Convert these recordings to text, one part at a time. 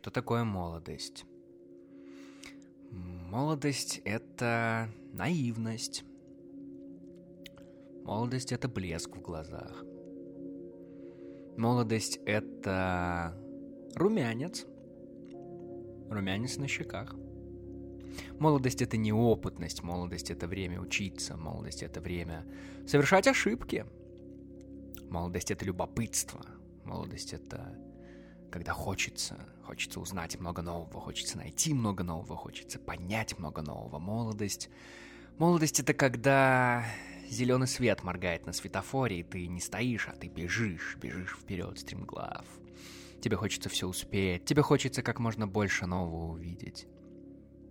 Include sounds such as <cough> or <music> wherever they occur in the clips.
Что такое молодость? Молодость — это наивность. Молодость — это блеск в глазах. Молодость — это румянец. Румянец на щеках. Молодость — это неопытность, молодость — это время учиться, молодость — это время совершать ошибки. Молодость — это любопытство, молодость — это когда хочется, хочется узнать много нового, хочется найти много нового, хочется понять много нового. Молодость. Молодость это когда зеленый свет моргает на светофоре, и ты не стоишь, а ты бежишь, бежишь вперед, стремглав. Тебе хочется все успеть, тебе хочется как можно больше нового увидеть,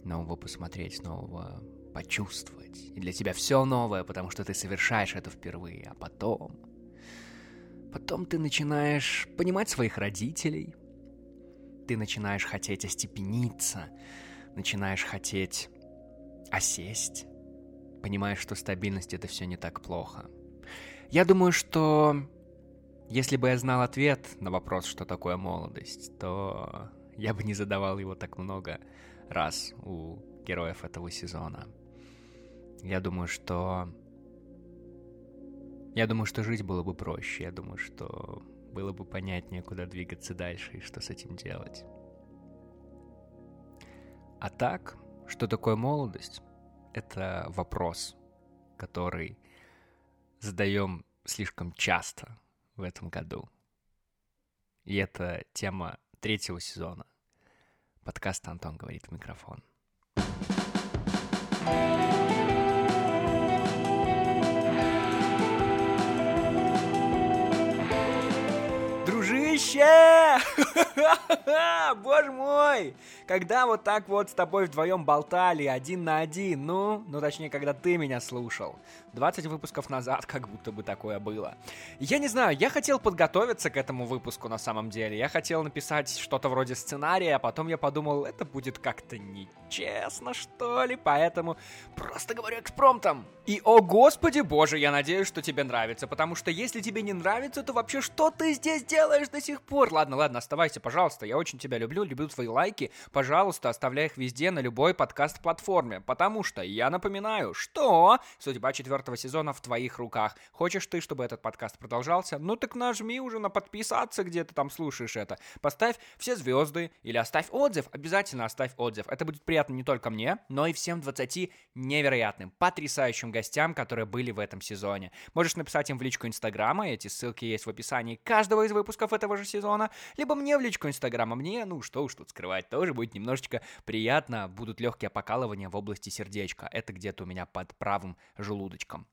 нового посмотреть, нового почувствовать. И для тебя все новое, потому что ты совершаешь это впервые, а потом Потом ты начинаешь понимать своих родителей, ты начинаешь хотеть остепениться, начинаешь хотеть осесть, понимаешь, что стабильность это все не так плохо. Я думаю, что если бы я знал ответ на вопрос, что такое молодость, то я бы не задавал его так много раз у героев этого сезона. Я думаю, что я думаю, что жить было бы проще. Я думаю, что было бы понятнее, куда двигаться дальше и что с этим делать. А так, что такое молодость? Это вопрос, который задаем слишком часто в этом году. И это тема третьего сезона. Подкаст «Антон говорит в микрофон». thank you Дружище! <laughs> <laughs> Боже мой! Когда вот так вот с тобой вдвоем болтали один на один, ну, ну точнее, когда ты меня слушал. 20 выпусков назад <laughs> как будто бы такое было. Я не знаю, я хотел подготовиться к этому выпуску на самом деле. Я хотел написать что-то вроде сценария, а потом я подумал, это будет как-то нечестно, что ли, поэтому просто говорю экспромтом. И, о господи боже, я надеюсь, что тебе нравится, потому что если тебе не нравится, то вообще что ты здесь делаешь до сих пор? Ладно, ладно, оставайся, пожалуйста, я очень тебя люблю, люблю твои лайки. Пожалуйста, оставляй их везде на любой подкаст-платформе, потому что я напоминаю, что судьба четвертого сезона в твоих руках. Хочешь ты, чтобы этот подкаст продолжался? Ну так нажми уже на подписаться, где ты там слушаешь это. Поставь все звезды или оставь отзыв, обязательно оставь отзыв. Это будет приятно не только мне, но и всем 20 невероятным, потрясающим гостям, которые были в этом сезоне. Можешь написать им в личку Инстаграма, эти ссылки есть в описании каждого из выпусков этого же сезона, либо мне в личку Инстаграма. Мне, ну что уж тут скрывать, тоже будет немножечко приятно, будут легкие покалывания в области сердечка. Это где-то у меня под правым желудочком.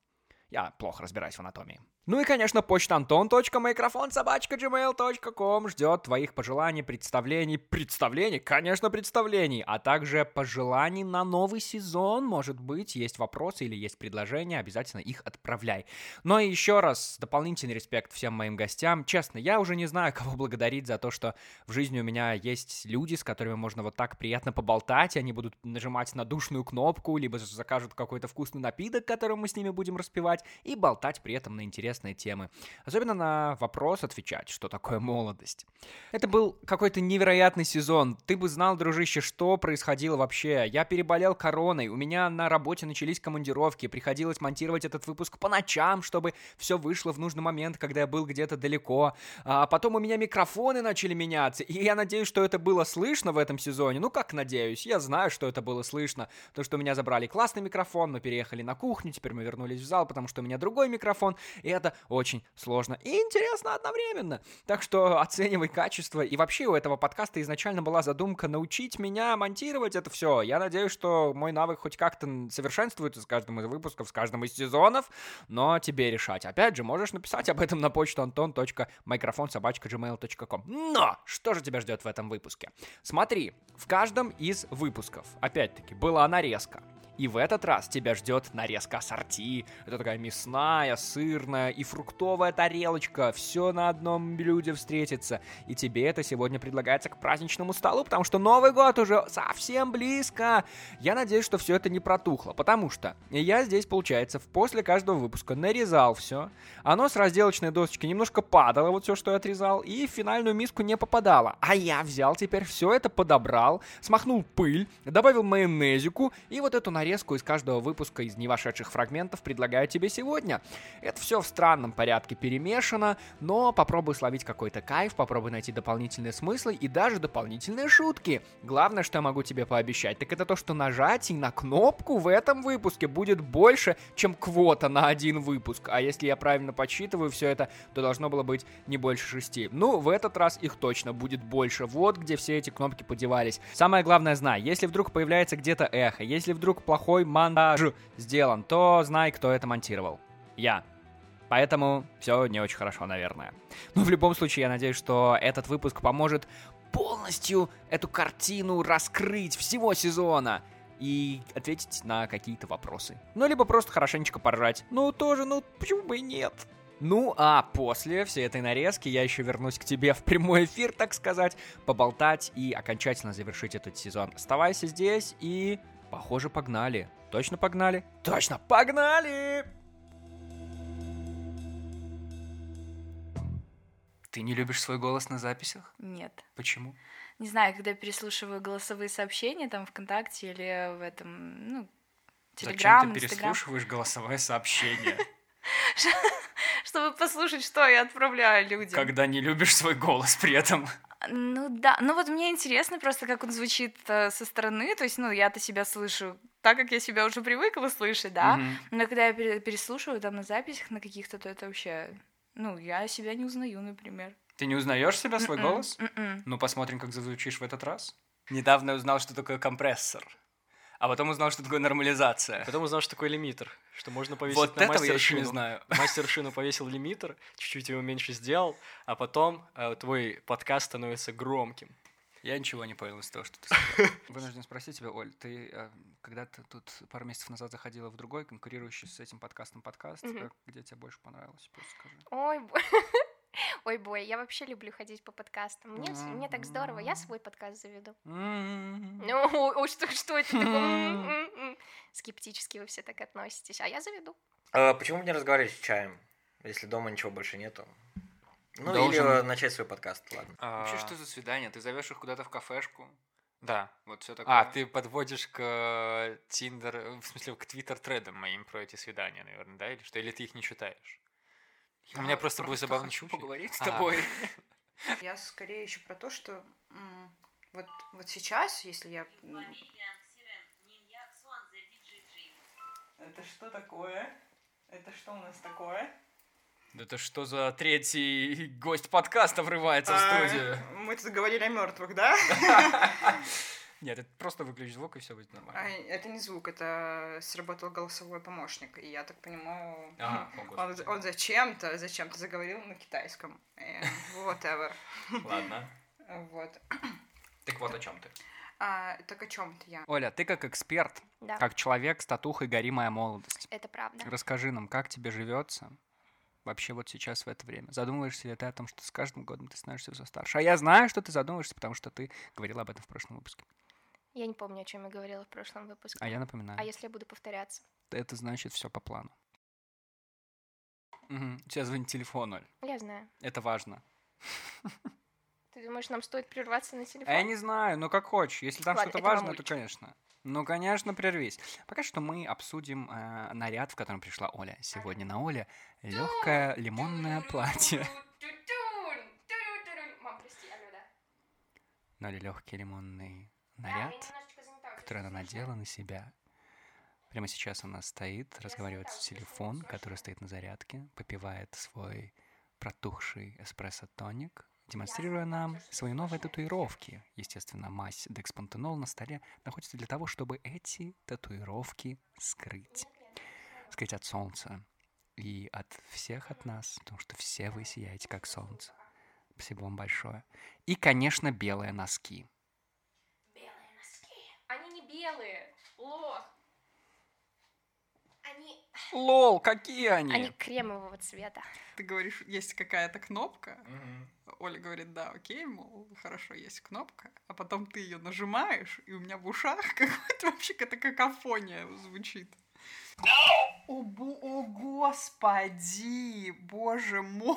Я плохо разбираюсь в анатомии. Ну и, конечно, почта антон.микрофон собачка gmail.com ждет твоих пожеланий, представлений, представлений, конечно, представлений, а также пожеланий на новый сезон, может быть, есть вопросы или есть предложения, обязательно их отправляй. Но и еще раз, дополнительный респект всем моим гостям. Честно, я уже не знаю, <laughs> кого благодарить за то, что в жизни у меня есть люди, с которыми можно вот так приятно поболтать, они будут нажимать на душную кнопку, либо закажут какой-то вкусный напиток, который мы с ними будем распивать, и болтать при этом на интересные интересные темы. Особенно на вопрос отвечать, что такое молодость. Это был какой-то невероятный сезон. Ты бы знал, дружище, что происходило вообще. Я переболел короной, у меня на работе начались командировки, приходилось монтировать этот выпуск по ночам, чтобы все вышло в нужный момент, когда я был где-то далеко. А потом у меня микрофоны начали меняться, и я надеюсь, что это было слышно в этом сезоне. Ну как надеюсь, я знаю, что это было слышно. То, что у меня забрали классный микрофон, мы переехали на кухню, теперь мы вернулись в зал, потому что у меня другой микрофон, и это очень сложно и интересно одновременно. Так что оценивай качество. И вообще у этого подкаста изначально была задумка научить меня монтировать это все. Я надеюсь, что мой навык хоть как-то совершенствуется с каждым из выпусков, с каждым из сезонов, но тебе решать. Опять же, можешь написать об этом на почту anton.microfonsobachka.gmail.com. Но что же тебя ждет в этом выпуске? Смотри, в каждом из выпусков, опять-таки, была нарезка. И в этот раз тебя ждет нарезка ассорти. Это такая мясная, сырная и фруктовая тарелочка. Все на одном блюде встретится. И тебе это сегодня предлагается к праздничному столу, потому что Новый год уже совсем близко. Я надеюсь, что все это не протухло, потому что я здесь, получается, после каждого выпуска нарезал все. Оно с разделочной досочки немножко падало, вот все, что я отрезал, и в финальную миску не попадало. А я взял теперь все это, подобрал, смахнул пыль, добавил майонезику, и вот эту нарезку из каждого выпуска из невошедших фрагментов предлагаю тебе сегодня. Это все в странном порядке перемешано, но попробуй словить какой-то кайф, попробуй найти дополнительные смыслы и даже дополнительные шутки. Главное, что я могу тебе пообещать, так это то, что нажатий на кнопку в этом выпуске будет больше, чем квота на один выпуск. А если я правильно подсчитываю все это, то должно было быть не больше шести. Ну, в этот раз их точно будет больше. Вот где все эти кнопки подевались. Самое главное, знай, если вдруг появляется где-то эхо, если вдруг плохой монтаж сделан, то знай, кто это монтировал. Я. Поэтому все не очень хорошо, наверное. Но в любом случае, я надеюсь, что этот выпуск поможет полностью эту картину раскрыть всего сезона и ответить на какие-то вопросы. Ну, либо просто хорошенечко поржать. Ну, тоже, ну, почему бы и нет? Ну, а после всей этой нарезки я еще вернусь к тебе в прямой эфир, так сказать, поболтать и окончательно завершить этот сезон. Оставайся здесь и, похоже, погнали. Точно погнали? Точно погнали! Ты не любишь свой голос на записях? Нет. Почему? Не знаю, когда переслушиваю голосовые сообщения там ВКонтакте или в этом, ну, Телеграм, Зачем ты переслушиваешь голосовое сообщение? <laughs> Чтобы послушать, что я отправляю людям. Когда не любишь свой голос при этом. Ну да, ну вот мне интересно просто, как он звучит э, со стороны, то есть, ну, я-то себя слышу так, как я себя уже привыкла слышать, да, Мгм. но когда я пере- переслушиваю там на записях на каких-то, то это вообще, ну, я себя не узнаю, например. Ты не узнаешь себя, свой М-м, голос? м-м. Ну, посмотрим, как зазвучишь в этот раз. Недавно я узнал, что такое компрессор. А потом узнал, что такое нормализация. Потом узнал, что такое лимитер, что можно повесить Вот на этого я еще не знаю. <laughs> Мастер-шину повесил лимитер, чуть-чуть его меньше сделал, а потом э, твой подкаст становится громким. Я ничего не понял из того, что ты сказал. <laughs> Вынужден спросить тебя, Оль, ты э, когда-то тут пару месяцев назад заходила в другой, конкурирующий с этим подкастом подкаст, как- где тебе больше понравилось, просто скажи. Ой, <laughs> <laughs> Ой, бой, я вообще люблю ходить по подкастам. Мне, мне так здорово, я свой подкаст заведу. Ну, о, о, что, что это такое? М, м, м. Скептически вы все так относитесь, а я заведу. А почему бы не разговаривать с чаем, если дома ничего больше нету? Ну, Должен- или начать свой подкаст, ладно. Вообще, А, что за свидание? Ты зовешь их куда-то в кафешку? Да. Вот все такое. А, ты подводишь к э, Тиндер, э, в смысле, к Твиттер-тредам моим про эти свидания, наверное, да? Или что? Или ты их не читаешь? Я У меня просто будет забавный хочу случай. поговорить с А. тобой. <laughs> Я скорее еще про то, что вот, вот сейчас, если я... Это что такое? Это что у нас такое? Да это что за третий гость подкаста врывается в студию? А, Мы тут говорили о мертвых, да? <laughs> Нет, это просто выключи звук, и все будет А, нормально. это не звук, это сработал голосовой помощник. И я так понимаю, о, <laughs> он, он зачем-то, зачем-то заговорил на китайском. Э, <laughs> Whatever. Ладно. <laughs> Вот. Так вот о чем ты. А, так о чем то я? Оля, ты как эксперт, Да, как человек с татухой «Гори моя молодость». это правда. Расскажи нам, как тебе живется вообще вот сейчас в это время? Задумываешься ли ты о том, что с каждым годом ты становишься все старше? А я знаю, что ты задумываешься, потому что ты говорила об этом в прошлом выпуске. Я не помню, о чем я говорила в прошлом выпуске. А я напоминаю. А если я буду повторяться? Это значит все по плану. Мгм. У тебя звонит телефон, Оль. Я знаю. Это важно. Ты думаешь, нам стоит прерваться на телефон? А я не знаю, ну как хочешь. Если там что-то важное, то, конечно. Ну, конечно, прервись. Пока что мы обсудим э, наряд, в котором пришла Оля. Сегодня на Оле легкое лимонное платье. Мам, прости, алло, да. Оле легкий лимонный наряд, который она надела на себя. Прямо сейчас она стоит, разговаривает в телефон, который стоит на зарядке, попивает свой протухший эспрессо-тоник, демонстрируя нам свои новые татуировки. Естественно, мазь Декспантенол на столе находится для того, чтобы эти татуировки скрыть. Скрыть от солнца и от всех от нас, потому что все вы сияете как солнце. Спасибо вам большое. И, конечно, белые носки. Белые носки. Они. Лох. Лол, какие они? Они кремового цвета. Ты говоришь, есть какая-то кнопка. Оля говорит, да, окей, мол, хорошо, есть кнопка. А потом ты ее нажимаешь, и у меня в ушах <laughs> какая-то вообще какая-то какофония звучит. О, бо- о, господи, боже мой.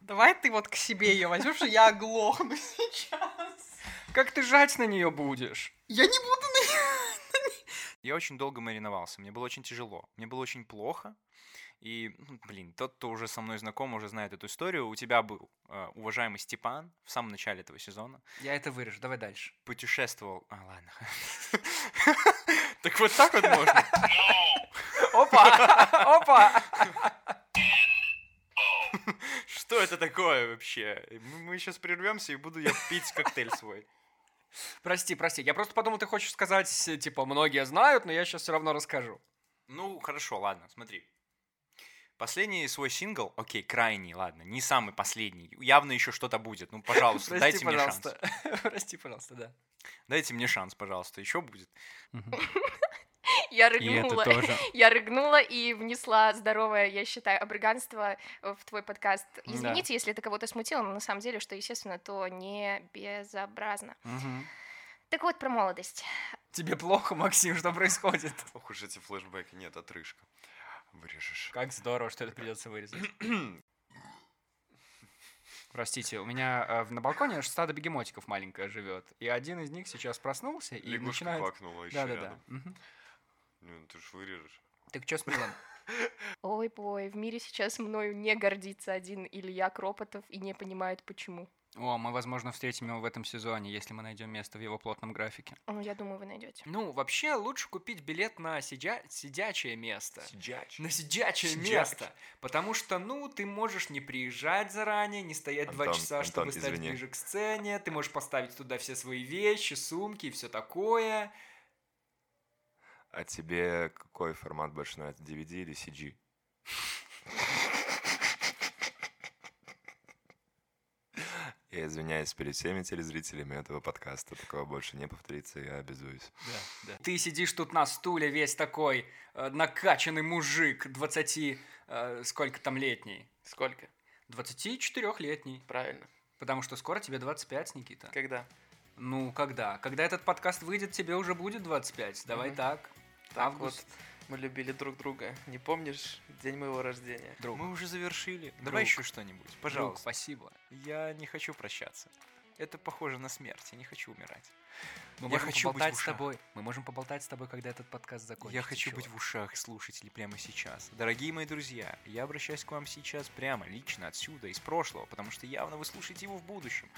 Давай ты вот к себе ее возьмешь, и я оглохну <laughs> сейчас. Как ты жать на нее будешь? Я не буду на Я очень долго мариновался, мне было очень тяжело, мне было очень плохо. И, ну, блин, тот, кто уже со мной знаком, уже знает эту историю. У тебя был э, уважаемый Степан в самом начале этого сезона. Я это вырежу, давай дальше. Путешествовал... А, ладно. <laughs> Так вот так вот можно? Опа! Опа! Что это такое вообще? Мы- Мы сейчас прервемся и буду я пить коктейль свой. Прости, прости. Я просто подумал, ты хочешь сказать, типа, многие знают, но я сейчас все равно расскажу. Ну, хорошо, ладно, смотри. Последний свой сингл, окей, крайний, ладно, не самый последний. Явно еще что-то будет. Ну, пожалуйста, <laughs> Прости, дайте мне шанс. пожалуйста. <laughs> Прости, пожалуйста, да. Дайте мне шанс, пожалуйста. Еще будет. <laughs> <laughs> Я И это рыгнула. тоже. <laughs> Я рыгнула и внесла здоровое, я считаю, обрыганство в твой подкаст. Да. Извините, если это кого-то смутило, но на самом деле, что, естественно, то не безобразно. Мгм. Так вот, про молодость. Тебе плохо, Максим, что происходит? <laughs> Ох уж эти флешбеки, нет, отрыжка. Вырежешь. Как здорово, что это придется вырезать. <clears throat> Простите, у меня э, в- на балконе аж стадо бегемотиков маленькое живет. И один из них сейчас проснулся и Лягушка начинает... квакнула еще Да, да, да. рядом. Ну, ты ж вырежешь. Так что с Милан? <laughs> Ой, бой, в мире сейчас мною не гордится один Илья Кропотов и не понимает, почему. О, мы, возможно, встретим его в этом сезоне, если мы найдем место в его плотном графике. Ну, Я думаю, вы найдете. Ну, вообще, лучше купить билет на сидя... сидячее место. Сидяч. На сидячее Сидяч. место. Потому что, ну, ты можешь не приезжать заранее, не стоять два Антон, часа, Антон, чтобы стать извини. ближе к сцене. Ты можешь поставить туда все свои вещи, сумки и все такое. А тебе какой формат больше нравится, DVD или CG? Я извиняюсь перед всеми телезрителями этого подкаста. Такого больше не повторится, я обязуюсь. Да, да. Ты сидишь тут на стуле весь такой э, накачанный мужик, 20, э, сколько там летний? Сколько? 24-летний. Правильно. Потому что скоро тебе 25, Никита. Когда? Ну, когда? Когда этот подкаст выйдет, тебе уже будет 25. Давай Мгм. так. Так Август. вот, мы любили друг друга. Не помнишь день моего рождения? Друг. Мы уже завершили. Друг. Давай еще что-нибудь, Друг, пожалуйста. спасибо. Я не хочу прощаться. Это похоже на смерть. Я не хочу умирать. Мы Я можем хочу быть поболтать в с тобой. Мы можем поболтать с тобой, когда этот подкаст закончится. Я хочу чувак. быть в ушах слушателей прямо сейчас. Дорогие мои друзья, я обращаюсь к вам сейчас прямо, лично отсюда, из прошлого, потому что явно вы слушаете его в будущем.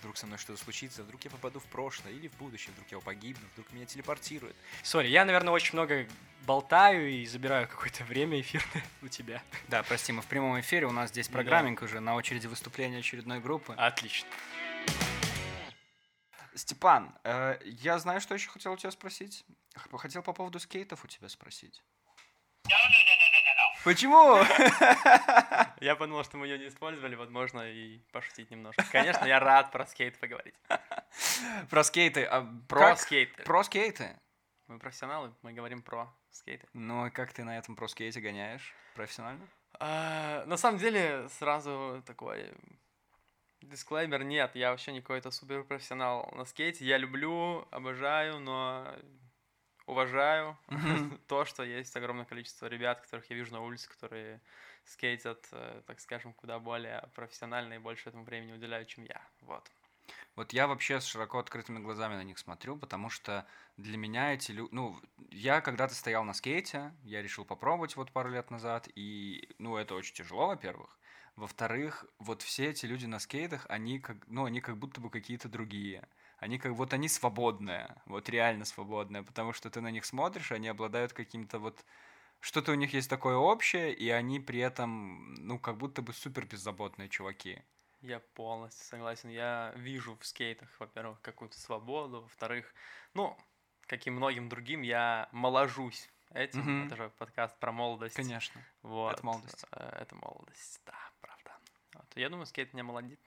Вдруг со мной что-то случится, вдруг я попаду в прошлое или в будущее, вдруг я погибну, вдруг меня телепортируют. Сори, я, наверное, очень много болтаю и забираю какое-то время эфирное <laughs> у тебя. Да, прости, мы в прямом эфире, у нас здесь Да. программинг уже, на очереди выступления очередной группы. Отлично. Степан, э, я знаю, что еще хотел у тебя спросить. Хотел по поводу скейтов у тебя спросить. Почему? <laughs> Я подумал, что мы ее не использовали, возможно, и пошутить немножко. Конечно, я рад про скейт поговорить. Про скейты. а Про как- скейты. Про скейты. Мы профессионалы, мы говорим про скейты. Ну, и как ты на этом про скейте гоняешь? Профессионально? А, на самом деле, сразу такой дисклеймер, нет, я вообще не какой-то суперпрофессионал на скейте. Я люблю, обожаю, но уважаю <laughs> то, что есть огромное количество ребят, которых я вижу на улице, которые скейтят, э, так скажем, куда более профессионально и больше этому времени уделяют, чем я. Вот. Вот я вообще с широко открытыми глазами на них смотрю, потому что для меня эти люди... Ну, я когда-то стоял на скейте, я решил попробовать вот пару лет назад, и, ну, это очень тяжело, во-первых. Во-вторых, вот все эти люди на скейтах, они как, ну, они как будто бы какие-то другие. Они как вот они свободные, вот реально свободные, потому что ты на них смотришь, они обладают каким-то вот что-то у них есть такое общее, и они при этом, ну, как будто бы супер беззаботные чуваки. Я полностью согласен. Я вижу в скейтах, во-первых, какую-то свободу, во-вторых, ну, как и многим другим, я моложусь этим. Мгм. Это же подкаст про молодость. Конечно. Вот. Это молодость. Э, Это молодость, да. Вот. Я думаю, скейт меня молодит,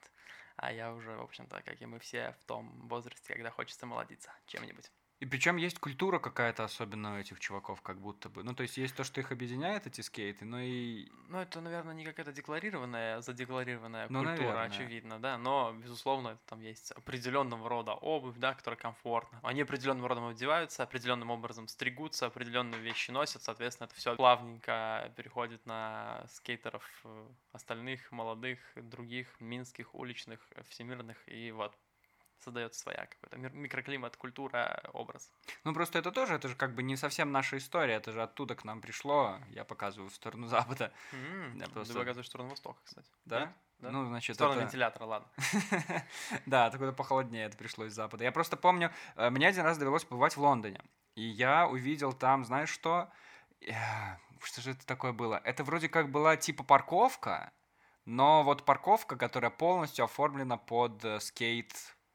а я уже, в общем-то, как и мы все, в том возрасте, когда хочется молодиться чем-нибудь. И причем есть культура какая-то особенная у этих чуваков, как будто бы. Ну, то есть есть то, что их объединяет, эти скейты, но и... Ну, это, наверное, не какая-то декларированная, задекларированная Ну, культура, наверное. очевидно, да, но, безусловно, это там есть определенного рода обувь, да, которая комфортна. Они определенным родом одеваются, определенным образом стригутся, определенные вещи носят, соответственно, это все плавненько переходит на скейтеров э, остальных, молодых, других, минских, уличных, э, всемирных, и вот создается своя какой-то микроклимат, культура, образ. Ну, просто это тоже, это же как бы не совсем наша история, это же оттуда к нам пришло, я показываю в сторону <laughs> Запада. Я Ты просто- показываешь в сторону востока, кстати. Да? Нет? Да? Ну, В значит, сторону это... вентилятора, ладно. <laughs> Да, откуда похолоднее это пришло из Запада. Я просто помню, э, мне один раз довелось побывать в Лондоне. И я увидел там, знаешь что? Что же это такое было? Это вроде как была типа парковка, но вот парковка, которая полностью оформлена под э, скейт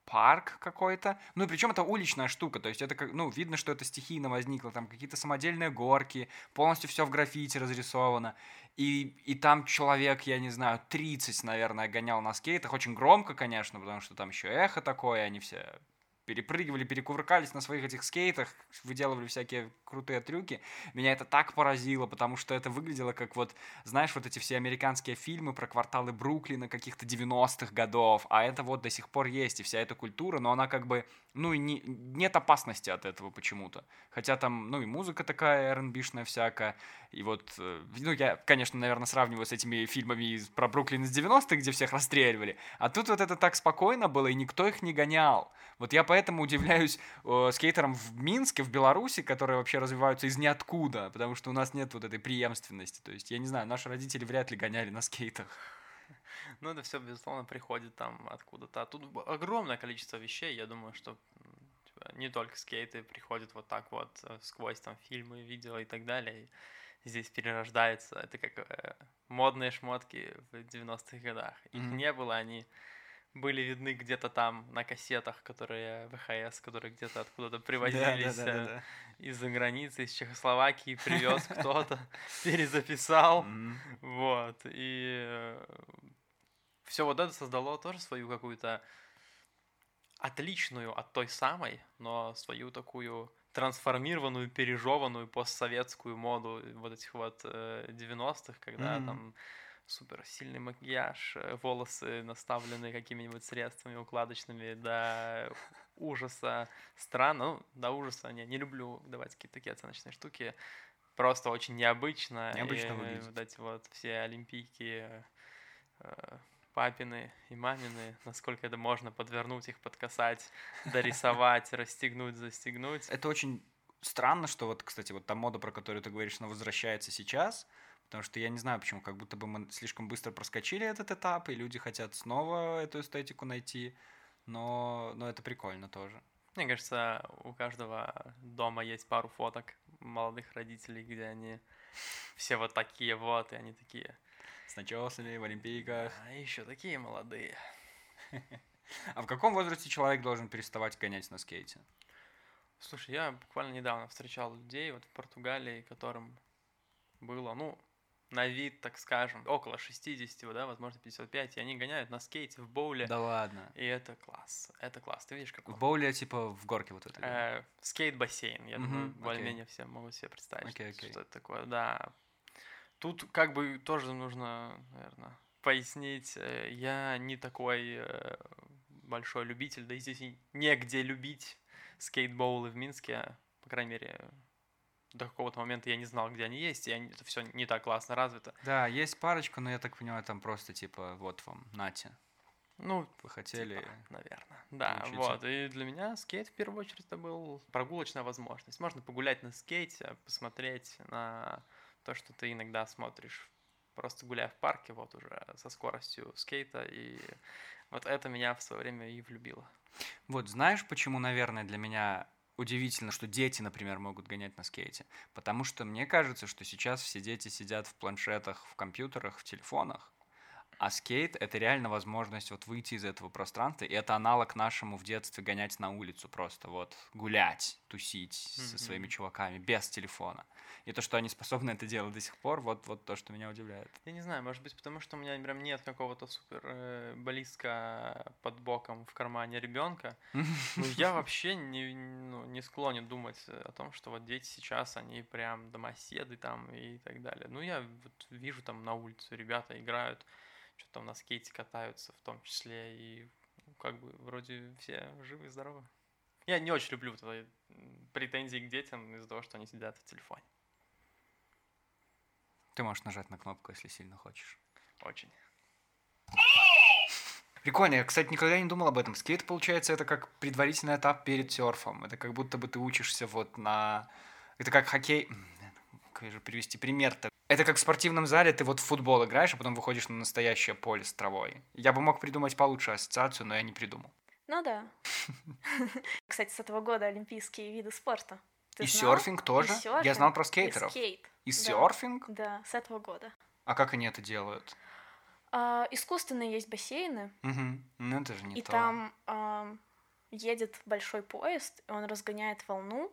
парк какой-то. Ну и причем это уличная штука, то есть это ну, видно, что это стихийно возникло, там какие-то самодельные горки, полностью все в граффити разрисовано. И, и там человек, я не знаю, 30, наверное, гонял на скейтах. Очень громко, конечно, потому что там еще эхо такое, они все перепрыгивали, перекувыркались на своих этих скейтах, выделывали всякие крутые трюки. Меня это так поразило, потому что это выглядело как вот, знаешь, вот эти все американские фильмы про кварталы Бруклина каких-то 90-х годов, а это вот до сих пор есть, и вся эта культура, но она как бы, ну, и не, нет опасности от этого почему-то. Хотя там, ну, и музыка такая R&B-шная всякая, и вот, э, ну, я, конечно, наверное, сравниваю с этими фильмами из- про Бруклин из 90-х, где всех расстреливали, а тут вот это так спокойно было, и никто их не гонял. Вот я поэтому удивляюсь э, скейтерам в Минске, в Беларуси, которые вообще развиваются из ниоткуда, потому что у нас нет вот этой преемственности. То есть, я не знаю, наши родители вряд ли гоняли на скейтах. <laughs> Ну, это все, безусловно, приходит там откуда-то. А тут огромное количество вещей. Я думаю, что типа, не только скейты приходят вот так вот э, сквозь там фильмы, видео и так далее. И здесь перерождается. Это как э, модные шмотки в 90-х годах. Их Мгм. не было, они были видны где-то там на кассетах, которые ВХС, которые где-то откуда-то <laughs> привозились э, Да-да-да-да-да. из-за границы, из Чехословакии, привез <laughs> кто-то, перезаписал. Вот. И все вот это создало тоже свою какую-то отличную от той самой, но свою такую трансформированную, пережеванную постсоветскую моду вот этих вот э, 90-х, когда Мгм. там супер сильный макияж, э, волосы наставлены какими-нибудь средствами укладочными до ужаса странно, ну, до ужаса не, не люблю давать какие-то такие оценочные штуки, просто очень необычно. Необычно и выглядит. вот эти вот все олимпийки, э, папины и мамины, насколько это можно подвернуть их, подкасать, дорисовать, расстегнуть, застегнуть. Это очень странно, что вот, кстати, вот та мода, про которую ты говоришь, она возвращается сейчас, потому что я не знаю почему, как будто бы мы слишком быстро проскочили этот этап, и люди хотят снова эту эстетику найти, но, но это прикольно тоже. Мне кажется, у каждого дома есть пару фоток молодых родителей, где они все вот такие вот, и они такие, С начесами, в Олимпийках. а еще такие молодые. <laughs> А в каком возрасте человек должен переставать гонять на скейте? Слушай, я буквально недавно встречал людей вот в Португалии, которым было, ну, на вид, так скажем, около 60, вот, да, возможно, 55, и они гоняют на скейте в боуле, Да ладно. и это класс, это класс, ты видишь, как В боуле, типа, в горке вот это. Э, скейт-бассейн, я думаю, Мгм, окей. более-менее все могут себе представить, что- окей. что это такое, да. Тут как бы тоже нужно, наверное, пояснить, э, я не такой э, большой любитель, да и здесь негде любить скейтбоулы в Минске, по крайней мере, до какого-то момента я не знал, где они есть, и они, это все не так классно развито. Да, есть парочка, но я так понимаю, там просто, типа, вот вам, нате. Ну, Вы хотели... наверное. Да, Получите. вот. И для меня скейт в первую очередь это был прогулочная возможность. Можно погулять на скейте, посмотреть на то, что ты иногда смотришь, просто гуляя в парке, вот уже со скоростью скейта. И вот это меня в свое время и влюбило. Вот знаешь, почему, наверное, для меня удивительно, что дети, например, могут гонять на скейте? Потому что мне кажется, что сейчас все дети сидят в планшетах, в компьютерах, в телефонах, А скейт — это реально возможность вот выйти из этого пространства, и это аналог нашему в детстве гонять на улицу просто, вот гулять, тусить со своими чуваками без телефона. И то, что они способны это делать до сих пор, вот, вот то, что меня удивляет. Я не знаю, может быть, потому что у меня прям нет какого-то супер э, баллистка под боком в кармане ребенка. Ну, я <laughs> вообще не, ну, не склонен думать о том, что вот дети сейчас, они прям домоседы там и так далее. Ну, я вот вижу там на улице ребята играют, что-то там на скейте катаются в том числе, и ну, как бы вроде все живы и здоровы. Я не очень люблю м, претензии к детям из-за того, что они сидят в телефоне. Ты можешь нажать на кнопку, если сильно хочешь. Очень. Прикольно, я, кстати, никогда не думал об этом. Скейт, получается, это как предварительный этап перед серфом. Это как будто бы ты учишься вот на... Это как хоккей... Как же привести пример-то? Это как в спортивном зале ты вот в футбол играешь, а потом выходишь на настоящее поле с травой. Я бы мог придумать получше ассоциацию, но я не придумал. Ну да. <laughs> Кстати, с этого года олимпийские виды спорта. Ты И знал? серфинг тоже? И Я знал про и скейтеров. скейт. И Да. серфинг? Да, с этого года. А как они это делают? А, искусственные есть бассейны. Ну это же не и то. там ам, едет большой поезд, и он разгоняет волну.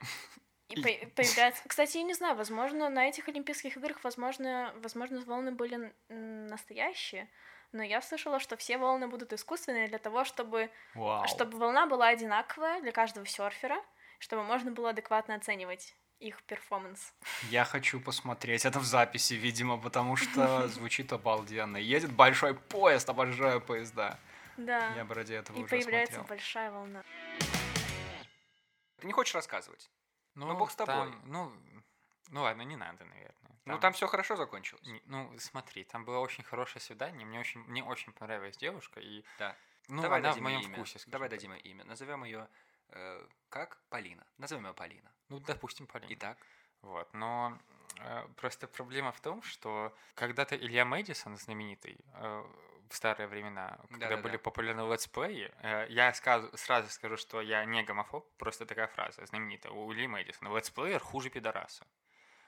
<laughs> И И- по- <laughs> появляется... Кстати, я не знаю, возможно, на этих Олимпийских играх, возможно, возможно, волны были настоящие, но я слышала, что все волны будут искусственные для того, чтобы, Вау. чтобы волна была одинаковая для каждого серфера, чтобы можно было адекватно оценивать их перформанс. Я хочу посмотреть это в записи, видимо, потому что <laughs> звучит обалденно. Едет большой поезд, обожаю поезда. Да. Я бы ради этого И уже появляется смотрел. большая волна. Ты не хочешь рассказывать? Ну, бог с тобой. там, ну, ну ладно, не надо, наверное. Ну, там все хорошо закончилось. Не- Ну, смотри, там было очень хорошее свидание, мне очень, мне очень понравилась девушка, и... Да. Ну, Давай она в моем имя. вкусе, скажем Давай так. дадим ей имя. Назовем ее как? Полина. Назовем ее Полина. Ну, допустим, Полина. Итак. Вот, но э, просто проблема в том, что когда-то Илья Мэдисон, знаменитый, э, в старые времена, когда Да-да-да. были популярны летсплеи, э, я скажу, сразу скажу, что я не гомофоб, просто такая фраза знаменитая у Ильи Мэддисона. Летсплеер хуже пидораса.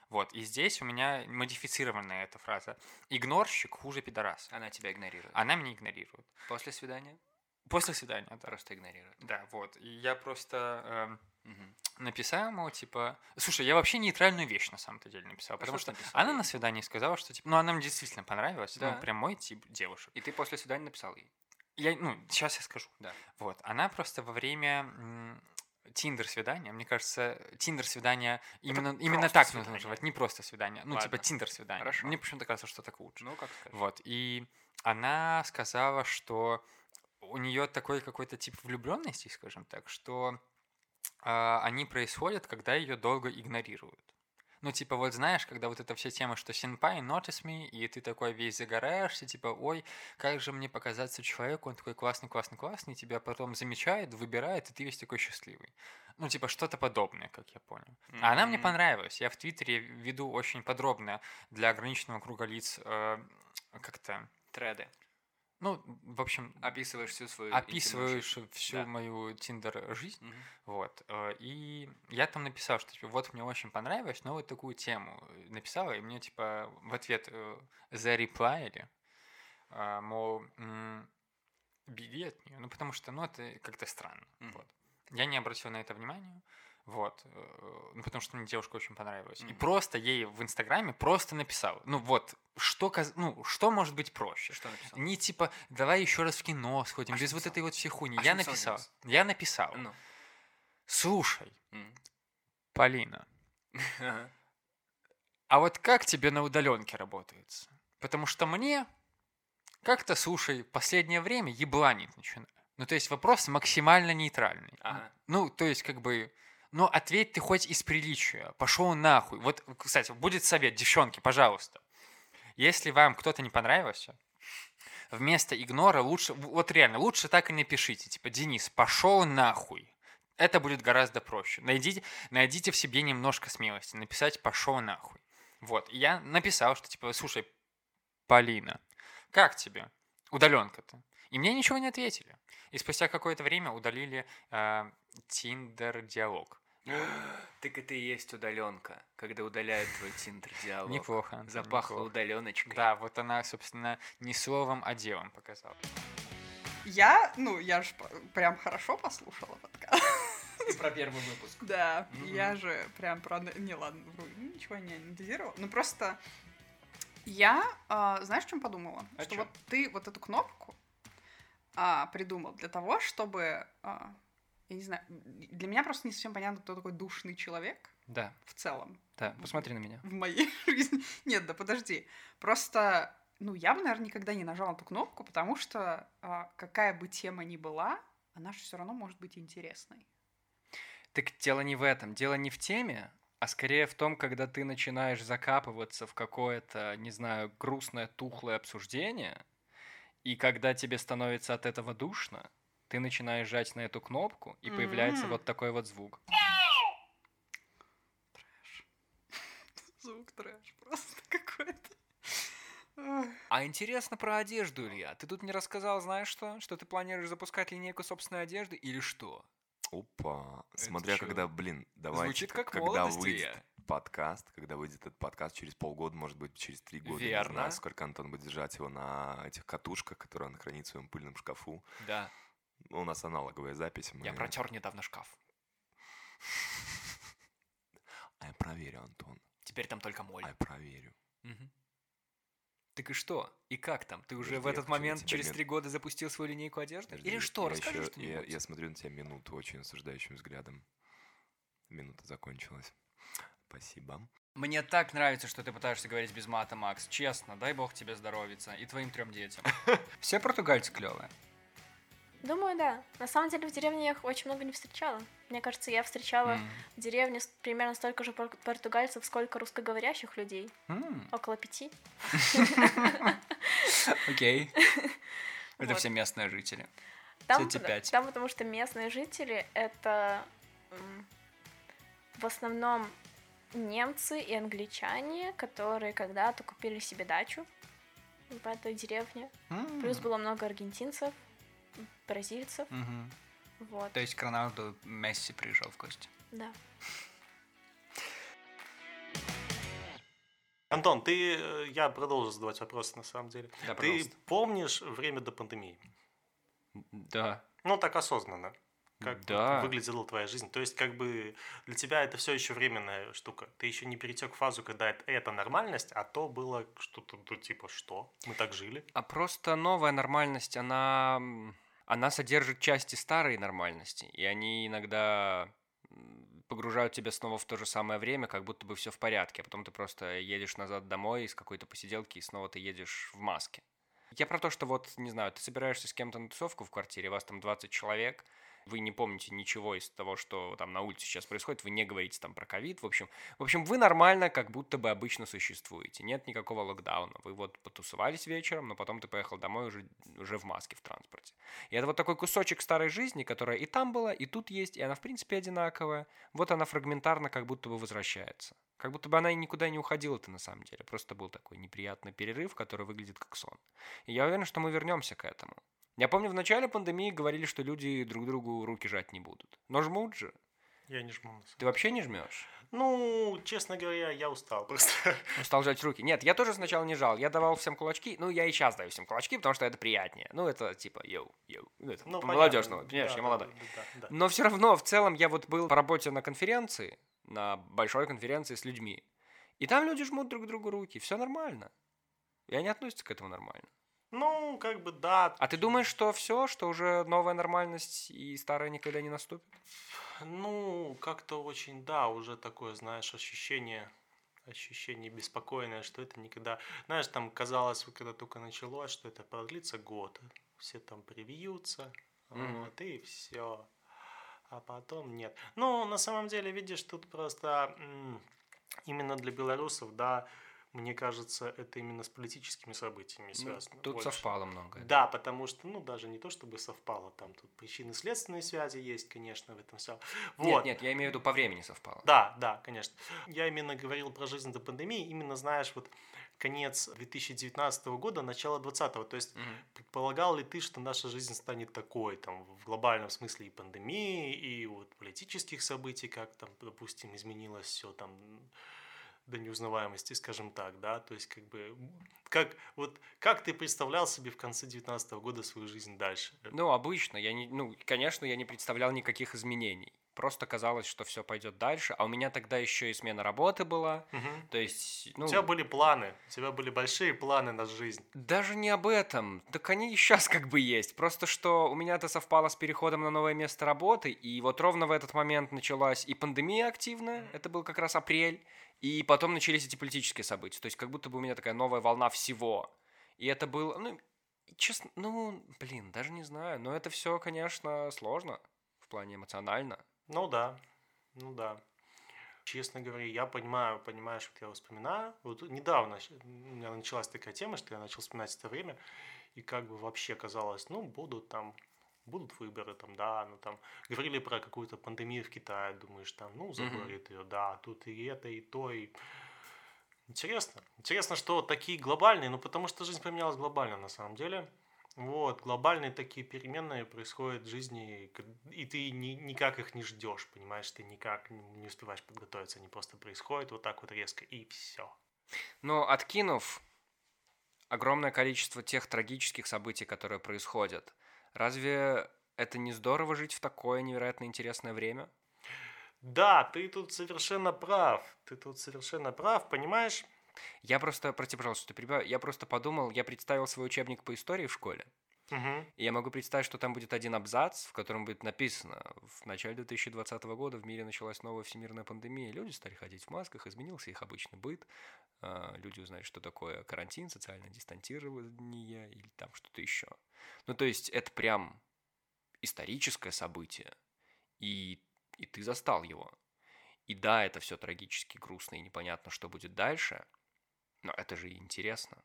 Вот, и здесь у меня модифицированная эта фраза. Игнорщик хуже пидораса. Она тебя игнорирует. Она меня игнорирует. После свидания? После свидания, да. Просто игнорирует. Да, вот. И я просто эм, Мгм. написал ему, типа... Слушай, я вообще нейтральную вещь на самом-то деле написал, А потому что что она на свидании сказала, что, типа, ну, она мне действительно понравилась, Да. ну, прям мой тип девушек. И ты после свидания написал ей. Я, ну, сейчас я скажу. Да. Вот, она просто во время Tinder свидания, мне кажется, Tinder свидания именно, именно так нужно свидание. называть, не просто свидание, ну, типа Ладно. Tinder свидание. Хорошо. Мне почему-то кажется, что так лучше. Ну, как скажешь. Вот, и она сказала, что у нее такой какой-то тип влюбленности, скажем так, что они происходят, когда ее долго игнорируют. Ну, типа, вот знаешь, когда вот эта вся тема, что senpai, notice me, и ты такой весь загораешься, типа, ой, как же мне показаться человеку, он такой классный, классный, классный, тебя потом замечает, выбирает, и ты весь такой счастливый. Ну, типа, что-то подобное, как я понял. А она мне понравилась. Я в Твиттере веду очень подробно для ограниченного круга лиц э, как-то... Треды. Ну, в общем, Описываешь всю свою описываешь жизнь. всю Да. мою тиндер-жизнь. Мгм. Вот. э, И я там написал, что типа вот мне очень понравилось, но вот такую тему э, написала, и мне типа в ответ э, зареплайили, а, мол, беги от нее, ну потому что, ну это как-то странно. Мгм. Вот. Я не обратил на это внимания. Вот, э, ну, потому что мне девушка очень понравилась. И Мгм. просто ей в Инстаграме просто написал. Ну вот, что, ну, что может быть проще? Что написал? Не типа, давай еще раз в кино сходим, А без вот написал? этой вот всей хуйни. А я написал написал. Я написал. Ну. Слушай, М. Полина, <laughs> а вот как тебе на удаленке работается? Потому что мне как-то, слушай, последнее время ебланить начинаю. Ну, то есть вопрос максимально нейтральный. Ага. Ну, то есть, как бы, ну, ответь ты хоть из приличия. Пошел нахуй. Вот, кстати, будет совет, девчонки, пожалуйста. Если вам кто-то не понравился, вместо игнора лучше, вот реально, лучше так и напишите. Типа, Денис, пошел нахуй. Это будет гораздо проще. Найдите, найдите в себе немножко смелости. Написать пошел нахуй. Вот. И я написал, что типа, слушай, Полина, как тебе? Удаленка-то. И мне ничего не ответили. И спустя какое-то время удалили Тиндер диалог. <gasps> Так это и есть удаленка, когда удаляют твой тиндер диалог. Неплохо. Запахло неплохо. удаленочкой. Да, вот она, собственно, не словом, а делом показала. Я, ну, я же прям хорошо послушала подкаст. Про первый выпуск. Да, Мгм. я же прям про... Не, ладно, вру, ничего не анализировала. Ну, просто я, а, знаешь, о чем подумала? О что чём? вот ты вот эту кнопку а, придумал для того, чтобы... а, я не знаю, для меня просто не совсем понятно, кто такой душный человек Да, в целом да, посмотри на меня. в моей <laughs> жизни. Нет, да подожди. Просто, ну, я бы, наверное, никогда не нажала эту кнопку, потому что а, какая бы тема ни была, она же все равно может быть интересной. Так дело не в этом, дело не в теме, а скорее в том, когда ты начинаешь закапываться в какое-то, не знаю, грустное, тухлое обсуждение, и когда тебе становится от этого душно, ты начинаешь жать на эту кнопку, и появляется Мгм. вот такой вот звук. <laughs> Звук трэш просто <laughs> какой-то. Ой. А интересно про одежду, Илья. Ты тут мне рассказал, знаешь что? Что ты планируешь запускать линейку собственной одежды или что? Опа. Это Смотря чё? когда, блин, давайте, Звучит как когда выйдет Илья. подкаст, когда выйдет этот подкаст через полгода, может быть, через три года. Не Верно. знаю, сколько Антон будет держать его на этих катушках, которые он хранит в своем пыльном шкафу. Да. Ну, У нас аналоговая запись. Я мы- протер недавно шкаф. <laughs> А я проверю, Антон. Теперь там только моль. А я проверю. Так и что? И как там? Ты уже Подожди, в я этот момент через мин- три года запустил свою линейку одежды? Подожди, Или что? я Расскажи ещё- я, что-нибудь. я смотрю на тебя минуту очень осуждающим взглядом. Минута закончилась. Спасибо. Мне так нравится, что ты пытаешься говорить без мата, Макс. Честно, дай бог тебе здоровиться. И твоим трем детям. <laughs> Все португальцы клевые. Думаю, да. На самом деле в деревне я их очень много не встречала. Мне кажется, я встречала М. в деревне примерно столько же пор- португальцев, сколько русскоговорящих людей. М. Около пяти. Окей. <laughs> Это все местные жители. Там, там потому что местные жители — это в основном немцы и англичане, которые когда-то купили себе дачу в этой деревне. Плюс было много аргентинцев, бразильцев. Мгм. Вот, То есть к Роналду Месси приезжал в гости. да. Антон, ты, э, я продолжу задавать вопросы на самом деле. Да, ты пожалуйста. помнишь время до пандемии? Да. Ну, так осознанно. Как Да. выглядела твоя жизнь? То есть, как бы для тебя это все еще временная штука. Ты еще не перетек фазу, когда это, это нормальность, а то было что-то ну, типа что? Мы так жили. А просто новая нормальность, она, она содержит части старой нормальности, и они иногда погружают тебя снова в то же самое время, как будто бы все в порядке, а потом ты просто едешь назад домой из какой-то посиделки, и снова ты едешь в маске. Я про то, что вот, не знаю, ты собираешься с кем-то на тусовку в квартире, вас там 20 человек, вы не помните ничего из того, что там на улице сейчас происходит, вы не говорите там про ковид, в общем, в общем, вы нормально, как будто бы обычно существуете, нет никакого локдауна, вы вот потусовались вечером, но потом ты поехал домой уже, уже в маске в транспорте. И это вот такой кусочек старой жизни, которая и там была, и тут есть, и она в принципе одинаковая, вот она фрагментарно как будто бы возвращается. Как будто бы она и никуда не уходила-то на самом деле. Просто был такой неприятный перерыв, который выглядит как сон. И я уверен, что мы вернемся к этому. Я помню, в начале пандемии говорили, что люди друг другу руки жать не будут. Но жмут же. Я не жму. Ты вообще не жмешь? Ну, честно говоря, я устал просто. <laughs> Устал жать руки. Нет, я тоже сначала не жал. Я давал всем кулачки. Ну, я и сейчас даю всем кулачки, потому что это приятнее. Ну, это типа йоу, йоу. Ну, это Ну, молодежного. Понимаешь, Да, я молодой. да, да, да. Но все равно, в целом, я вот был по работе на конференции, на большой конференции с людьми. И там люди жмут друг другу руки. Все нормально. И они относятся к этому нормально. Ну, как бы да. А ты думаешь, что все, что уже новая нормальность и старая никогда не наступит? Ну, как-то очень, да, уже такое, знаешь, ощущение, ощущение беспокойное, что это никогда... Знаешь, там казалось, когда только началось, что это продлится год. Все там привьются, Мгм. вот, и все. А потом нет. Ну, на самом деле, видишь, тут просто именно для белорусов, да, мне кажется, это именно с политическими событиями Ну, связано. тут больше. совпало многое. Да, потому что, ну, даже не то, чтобы совпало, там тут причинно-следственные связи есть, конечно, в этом все. Нет, Вот. нет, я имею в виду по времени совпало. Да, да, конечно. Я именно говорил про жизнь до пандемии, именно, знаешь, вот конец 2019 года, начало 2020. То есть предполагал ли ты, что наша жизнь станет такой, там, в глобальном смысле и пандемии, и вот политических событий, как там, допустим, изменилось все там до неузнаваемости, скажем так, да, то есть как бы как вот как ты представлял себе в конце 2019 года свою жизнь дальше? Ну, обычно. Я не, ну, конечно, я не представлял никаких изменений. Просто казалось, что все пойдет дальше. А у меня тогда еще и смена работы была. Мгм. То есть, ну, У тебя были планы, у тебя были большие планы на жизнь. Даже не об этом. Так они и сейчас как бы есть. Просто что у меня это совпало с переходом на новое место работы, и вот ровно в этот момент началась и пандемия активная, это был как раз апрель, и потом начались эти политические события. То есть как будто бы у меня такая новая волна всего. И это было, ну, честно, ну, блин, даже не знаю. Но это все, конечно, сложно в плане эмоционально. Ну да, ну да. Честно говоря, я понимаю, понимаешь, вот я вспоминаю. Вот недавно у меня началась такая тема, что я начал вспоминать это время, и как бы вообще казалось, ну, будут там, будут выборы там, да, ну там, говорили про какую-то пандемию в Китае, думаешь, там, ну, заборит ее, да, тут и это, и то, и... Интересно. Интересно, что такие глобальные, ну, потому что жизнь поменялась глобально, на самом деле. Вот, глобальные такие переменные происходят в жизни, и ты ни- никак их не ждешь, понимаешь, ты никак не успеваешь подготовиться, они просто происходят вот так вот резко, и все. Но откинув огромное количество тех трагических событий, которые происходят, разве это не здорово жить в такое невероятно интересное время? Да, ты тут совершенно прав, ты тут совершенно прав, понимаешь? Я просто, прости, пожалуйста, что перебиваю, я просто подумал, я представил свой учебник по истории в школе, Мгм. и я могу представить, что там будет один абзац, в котором будет написано, в начале 2020 года в мире началась новая всемирная пандемия, люди стали ходить в масках, изменился их обычный быт, а, люди узнали, что такое карантин, социальное дистанцирование или там что-то еще. Ну, то есть это прям историческое событие, и, и ты застал его. И да, это все трагически грустно и непонятно, что будет дальше, но это же интересно.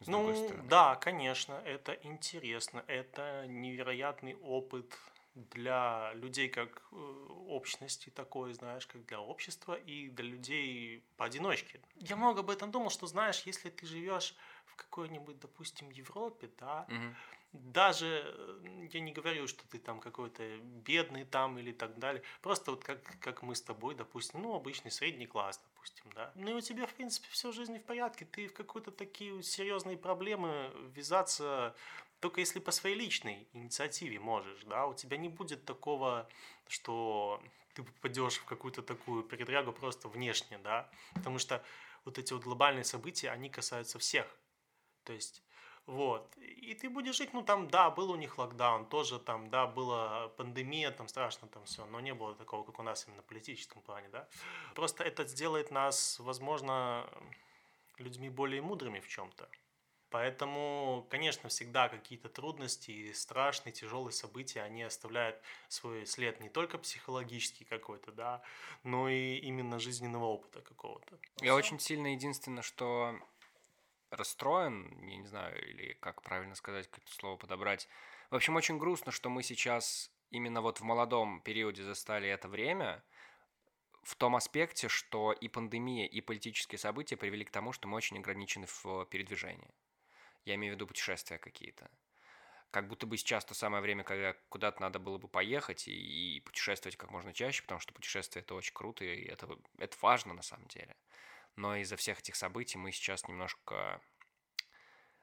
С Ну, да, конечно, это интересно, это невероятный опыт для людей как э, общности такой, знаешь, как для общества и для людей поодиночке. Я много об этом думал, что, знаешь, если ты живешь в какой-нибудь, допустим, Европе, да, Мгм. даже э, я не говорю, что ты там какой-то бедный там или так далее, просто вот как, как мы с тобой, допустим, ну, обычный средний класс, допустим, да. Ну, и у тебя, в принципе, все в жизни в порядке, ты в какие-то такие серьезные проблемы ввязаться только если по своей личной инициативе можешь, да, у тебя не будет такого, что ты попадешь в какую-то такую передрягу просто внешне, да, потому что вот эти вот глобальные события, они касаются всех, то есть вот. И ты будешь жить, ну там, да, был у них локдаун, тоже там, да, была пандемия, там страшно там все, но не было такого, как у нас именно в политическом плане, да. Просто это сделает нас, возможно, людьми более мудрыми в чем-то. Поэтому, конечно, всегда какие-то трудности и страшные, тяжелые события, они оставляют свой след не только психологический какой-то, да, но и именно жизненного опыта какого-то. Я очень сильно единственное, что расстроен, я не знаю, или как правильно сказать, какое слово подобрать. В общем, очень грустно, что мы сейчас именно вот в молодом периоде застали это время, в том аспекте, что и пандемия, и политические события привели к тому, что мы очень ограничены в передвижении. Я имею в виду путешествия какие-то. Как будто бы сейчас то самое время, когда куда-то надо было бы поехать и, и путешествовать как можно чаще, потому что путешествие это очень круто, и это, это важно на самом деле. Но из-за всех этих событий мы сейчас немножко,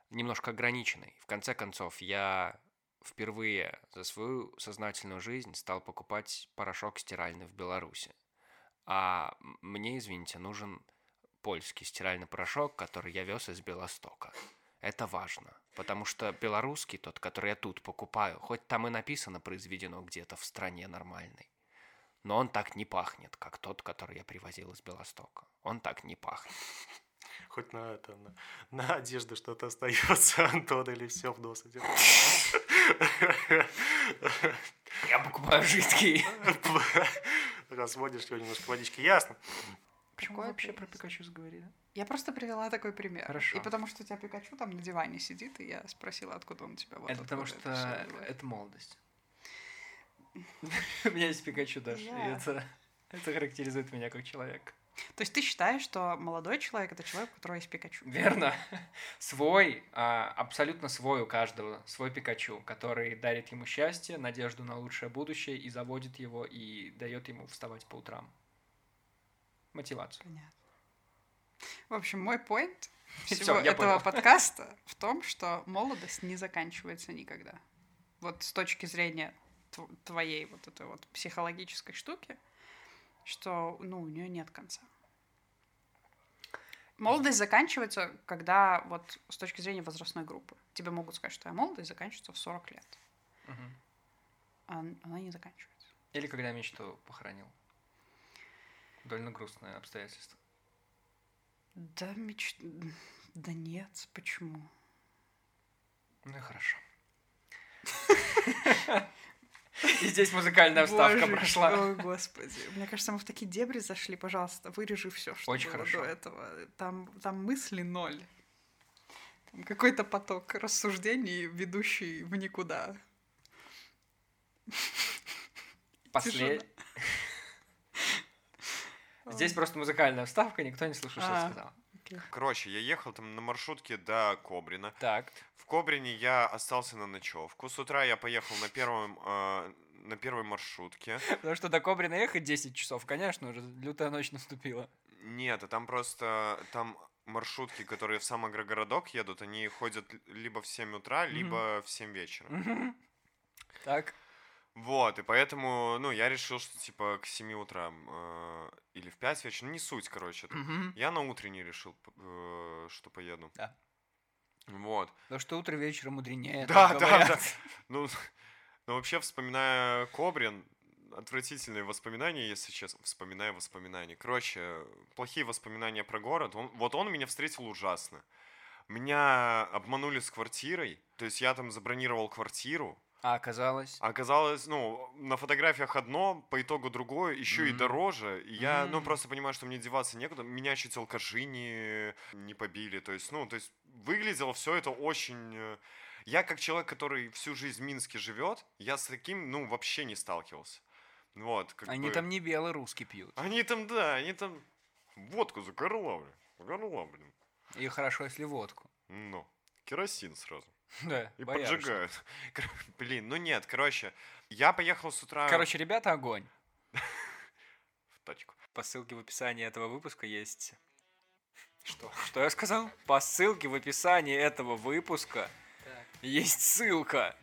немножко ограничены. В конце концов, я впервые за свою сознательную жизнь стал покупать порошок стиральный в Беларуси. А мне, извините, нужен польский стиральный порошок, который я вез из Белостока. Это важно, потому что белорусский, тот, который я тут покупаю, хоть там и написано произведено где-то в стране нормальной, но он так не пахнет, как тот, который я привозил из Белостока. Он так не пахнет. Хоть на это, на, на одежду что-то остается, <laughs> Антон, или все в нос идет. Я покупаю жидкий. <laughs> Разводишь его немножко водички, ясно. Почему Какой вообще про Пикачу заговорили? Я просто привела такой пример. Хорошо. И потому что у тебя Пикачу там на диване сидит, и я спросила, откуда он у тебя вот Это потому что это молодость. <laughs> У меня есть Пикачу даже, и это характеризует меня как человека. То есть ты считаешь, что молодой человек это человек, у которого есть Пикачу? Верно. <laughs> Свой, а, абсолютно свой у каждого, свой Пикачу, который дарит ему счастье, надежду на лучшее будущее и заводит его и дает ему вставать по утрам. Мотивацию. Понятно. В общем, мой поинт <laughs> Всё, всего я этого понял. подкаста в том, что молодость не заканчивается никогда. Вот с точки зрения тв- твоей вот этой вот психологической штуки, что, ну, у нее нет конца. Молодость заканчивается, когда вот с точки зрения возрастной группы. Тебе могут сказать, что твоя молодость заканчивается в 40 лет. Мгм. А она не заканчивается. Или когда мечту похоронил. Довольно грустное обстоятельство. Да, меч... Да нет, почему? Ну и хорошо. <laughs> И здесь музыкальная вставка Боже, прошла. Ой, господи. Мне кажется, мы в такие дебри зашли. Пожалуйста, вырежи все, что Очень было хорошо. до этого. Там, там мысли ноль. Там какой-то поток рассуждений, ведущий в никуда. После... <laughs> Здесь просто музыкальная вставка, никто не слушал, что я А. сказал. Короче, я ехал там на маршрутке до Кобрина. Так. В Кобрине я остался на ночевку. С утра я поехал на первом э, на первой маршрутке. Потому что до Кобрина ехать 10 часов, конечно, уже лютая ночь наступила. Нет, а там просто там маршрутки, которые в сам агрогородок едут, они ходят либо в 7 утра, либо в 7 вечера. Мгм. Так. Вот, и поэтому, ну, я решил, что, типа, к 7 утра э, или в 5 вечера, ну, не суть, короче. Мгм. Я на утренний решил, э, что поеду. Да. Вот. Потому что утро вечером мудренее. Да, да, говорят. да. Ну, ну, вообще, вспоминая Кобрин, отвратительные воспоминания, если честно. Вспоминая воспоминания. Короче, плохие воспоминания про город. Он, вот он меня встретил ужасно. Меня обманули с квартирой. То есть я там забронировал квартиру. А оказалось? А Оказалось, ну, на фотографиях одно, по итогу другое, еще и Мгм. дороже. И я, ну, М. просто понимаю, что мне деваться некуда. Меня чуть алкаши не, не побили. То есть, ну, то есть выглядело все это очень... э, Я как человек, который всю жизнь в Минске живет, я с таким, ну, вообще не сталкивался. Вот, как Они бы- там не белый русский пьют. Они там, да, они там водку за горла, блин. За горла, блин. И хорошо, если водку. Ну, керосин сразу. Да, И боярышник. поджигают. <laughs> Блин, ну нет, короче, я поехал с утра... Короче, ребята, огонь. <laughs> в тачку. По ссылке в описании этого выпуска есть... <laughs> Что? Что я сказал? По ссылке в описании этого выпуска есть ссылка.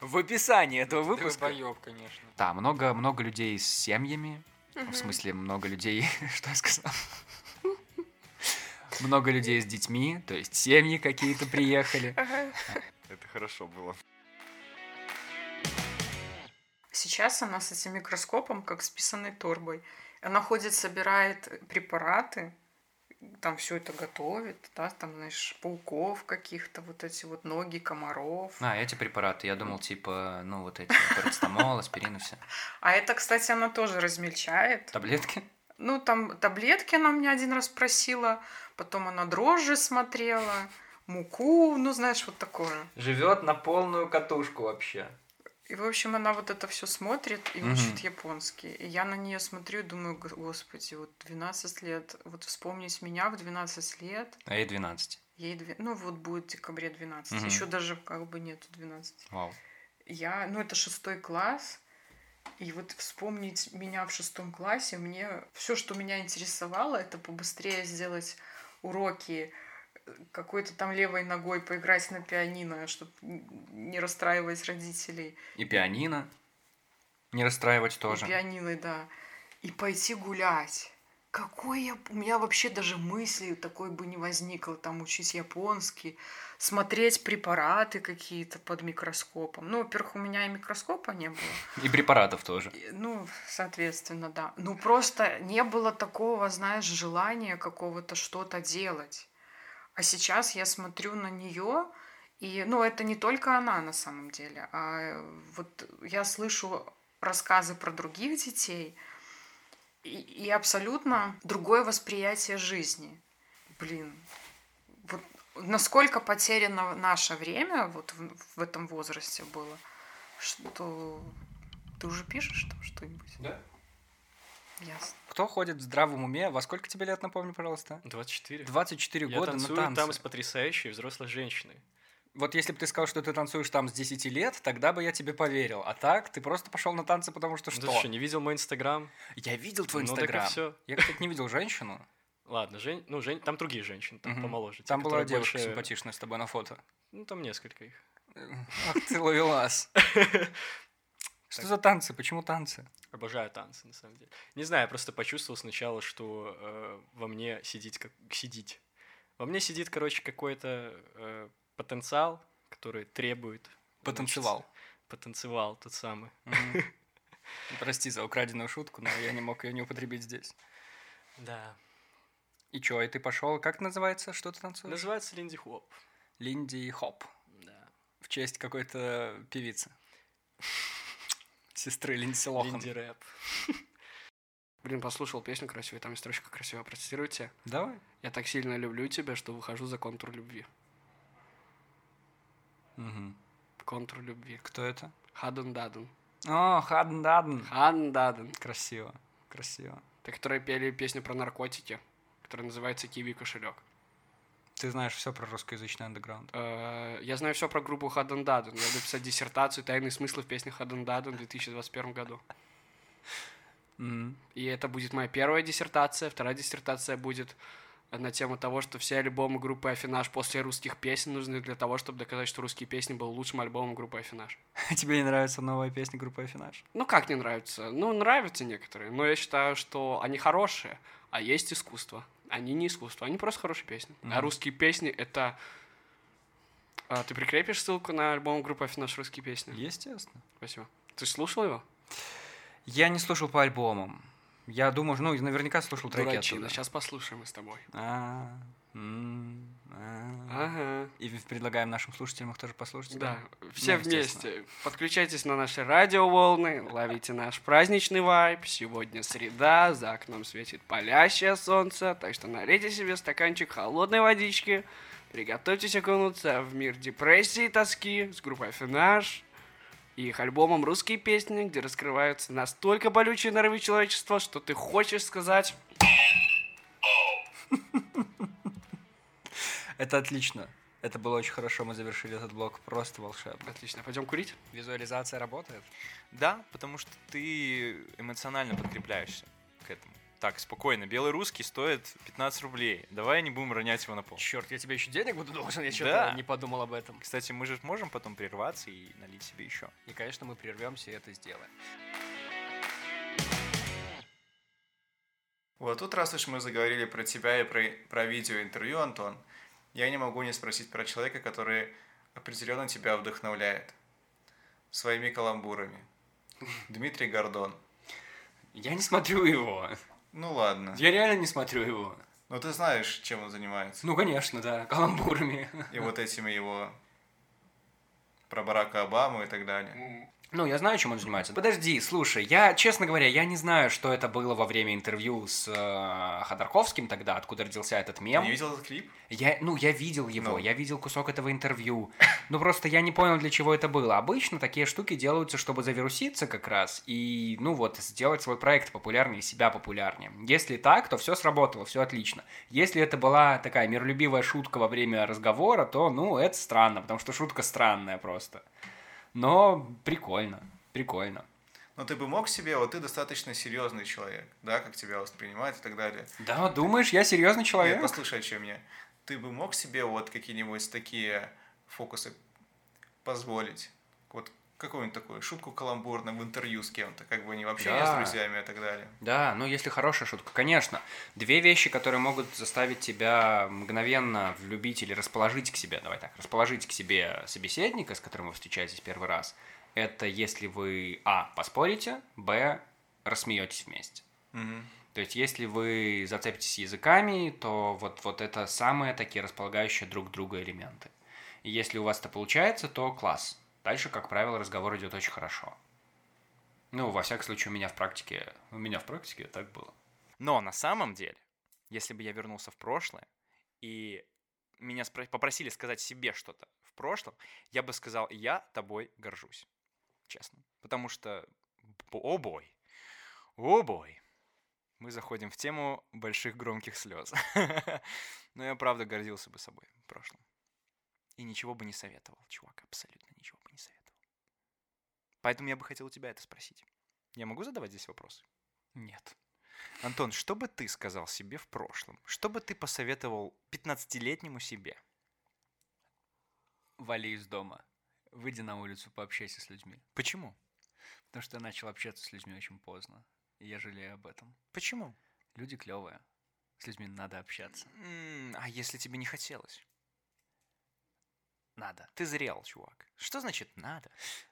В описании этого выпуска. Долбоёб, конечно. Да, много, много людей с семьями. В смысле, много людей... Что я сказал? Много людей с детьми, то есть семьи какие-то приехали. <laughs> Это хорошо было. Сейчас она с этим микроскопом, как с писаной торбой. Она ходит, собирает препараты, там все это готовит, да, там, знаешь, пауков каких-то, вот эти вот ноги комаров. А, эти препараты, я думал, типа, ну, вот эти, парацетамол, аспирин и все. А это, кстати, она тоже размельчает. Таблетки? Ну, там таблетки она мне один раз просила, потом она дрожжи смотрела, муку, ну, знаешь, вот такое. Живет на полную катушку вообще. И, в общем, она вот это все смотрит и Мгм. учит японский. И я на нее смотрю и думаю, «Го- господи, вот 12 лет, вот вспомнить меня в 12 лет, А ей 12. ей, две- ну, вот будет в декабре 12, Мгм. еще даже как бы нету 12. Вау. Я, ну, это шестой класс, и вот вспомнить меня в шестом классе, мне все, что меня интересовало, это побыстрее сделать уроки, какой-то там левой ногой поиграть на пианино, чтобы не расстраивать родителей. И пианино. Не расстраивать И тоже. пианино, да. И пойти гулять. Какой я... У меня вообще даже мысли такой бы не возникло, там, учить японский, смотреть препараты какие-то под микроскопом. Ну, во-первых, у меня и микроскопа не было. И препаратов тоже. И, Ну, соответственно, да. Ну, просто не было такого, знаешь, желания какого-то что-то делать. А сейчас я смотрю на нее, и, ну, это не только она на самом деле, а вот я слышу рассказы про других детей, и, и абсолютно другое восприятие жизни. блин, вот насколько потеряно наше время вот в, в этом возрасте было, что ты уже пишешь там что-нибудь? Да. Ясно. Кто ходит в здравом уме? Во сколько тебе лет, напомни, пожалуйста? 24. 24 Я года на танцую танцы. там с потрясающей взрослой женщиной. Вот если бы ты сказал, что ты танцуешь там с 10 лет, тогда бы я тебе поверил. А так, ты просто пошел на танцы, потому что Ну, что? Ты что, не видел мой инстаграм? Я видел твой Ну, так инстаграм. всё. Я, кстати, не видел женщину. Ладно, Жень, ну, Жень, там другие женщины, там Мгм. помоложе. Там была девушка больше- симпатичная с тобой на фото. Ну, там несколько их. Ах ты ловелас. <laughs> Что за танцы? Почему танцы? Обожаю танцы, на самом деле. Не знаю, я просто почувствовал сначала, что э, во мне сидеть как сидеть. Во мне сидит, короче, какой-то э, потенциал, который требует. Потанцевал. Потанцевал тот самый. Прости за украденную шутку, но я не мог ее не употребить здесь. Да. И чё, и ты пошел? Как называется? Что ты танцуешь? Называется Линди Хоп. Линди Хоп. Да. В честь какой-то певицы. Сестры Линдси Лохан. Линди Рэп. Блин, послушал песню красивую, там есть строчка красивая. Процитируйте. Давай. Я так сильно люблю тебя, что выхожу за контур любви. Мгм. Контур любви. Кто это? Хадн дадн. О, Хадн дадн. Хадн дадн. Красиво. Красиво. Те, которые пели песню про наркотики, которая называется «Киви кошелек». Ты знаешь все про русскоязычный андеграунд. Э, Я знаю все про группу Хаден Даден. Я буду писать диссертацию «Тайные смыслы в песнях Хаден Даден» в 2021 году. И это будет моя первая диссертация. Вторая диссертация будет на тему того, что все альбомы группы Афинаж после русских песен нужны для того, чтобы доказать, что русские песни был лучшим альбомом группы Афинаж. <laughs> Тебе не нравится новая песня группы Афинаж? Ну, как не нравится? Ну, нравятся некоторые, но я считаю, что они хорошие, а есть искусство. Они не искусство, они просто хорошие песни. А Мгм. русские песни — это... А, ты прикрепишь ссылку на альбом группы Афинаж «Русские песни»? Естественно. Спасибо. Ты слушал его? Я не слушал по альбомам. Я думаю, ну, наверняка слушал треки Дурачина. оттуда. Сейчас послушаем мы с тобой. А, а. Ага. И предлагаем нашим слушателям их тоже послушать. Да, Ну, все вместе. Подключайтесь на наши радиоволны, ловите наш праздничный вайб. Сегодня среда, за окном светит палящее солнце, так что налейте себе стаканчик холодной водички, приготовьтесь окунуться в мир депрессии и тоски с группой Афинаж и их альбомом «Русские песни», где раскрываются настолько болючие нервы человечества, что ты хочешь сказать <laughs> Это отлично. Это было очень хорошо, мы завершили этот блок просто волшебно. Отлично, пойдем курить? Визуализация работает? Да, потому что ты эмоционально подкрепляешься к этому. Так, спокойно, белый русский стоит 15 рублей. Давай не будем ронять его на пол. Черт, я тебе еще денег буду должен, я что-то Да. не подумал об этом. Кстати, мы же можем потом прерваться и налить себе еще. И, конечно, мы прервемся и это сделаем. Вот тут, раз уж мы заговорили про тебя и про, про видеоинтервью, Антон, я не могу не спросить про человека, который определенно тебя вдохновляет своими каламбурами. Дмитрий Гордон. Я не смотрю его. Ну ладно. Я реально не смотрю его. Но ты знаешь, чем он занимается. Ну, конечно, да, каламбурами. И вот этими его про Барака Обаму и так далее. Ну, я знаю, чем он занимается. Подожди, слушай, я, честно говоря, я не знаю, что это было во время интервью с э, Ходорковским тогда, откуда родился этот Ты мем. не видел этот клип? Я, ну, я видел его, Ну. я видел кусок этого интервью. <laughs> Ну, просто я не понял, для чего это было. Обычно такие штуки делаются, чтобы завируситься как раз и, ну вот, сделать свой проект популярнее и себя популярнее. Если так, то все сработало, все отлично. Если это была такая миролюбивая шутка во время разговора, то, ну, это странно, потому что шутка странная просто. Но прикольно, прикольно. Но ты бы мог себе, вот ты достаточно серьезный человек, да, как тебя воспринимать и так далее. Да, думаешь, я серьезный человек? Нет, послушай, о чем я. Ты бы мог себе вот какие-нибудь такие фокусы позволить? Вот какую-нибудь такую шутку каламбурную в интервью с кем-то, как бы не в общении Да. с друзьями и так далее. Да, ну если хорошая шутка, конечно. Две вещи, которые могут заставить тебя мгновенно влюбить или расположить к себе, давай так, расположить к себе собеседника, с которым вы встречаетесь первый раз, это если вы, а, поспорите, б, рассмеетесь вместе. Мгм. То есть, если вы зацепитесь языками, то вот, вот это самые такие располагающие друг друга элементы. И если у вас это получается, то класс. Дальше, как правило, разговор идет очень хорошо. Ну, во всяком случае, у меня в практике, у меня в практике так было. Но на самом деле, если бы я вернулся в прошлое и меня спро- попросили сказать себе что-то в прошлом, я бы сказал, я тобой горжусь. Честно. Потому что, о бой, о бой, мы заходим в тему больших громких слез. <laughs> Но я правда гордился бы собой в прошлом. И ничего бы не советовал, чувак, абсолютно ничего. Поэтому я бы хотел у тебя это спросить. Я могу задавать здесь вопросы? Нет. Антон, что бы ты сказал себе в прошлом? Что бы ты посоветовал 15-летнему себе? Вали из дома. Выйди на улицу, пообщайся с людьми. Почему? Потому что я начал общаться с людьми очень поздно. И я жалею об этом. Почему? Люди клевые. С людьми надо общаться. А если тебе не хотелось? Надо. Ты зрел, чувак. Что значит надо?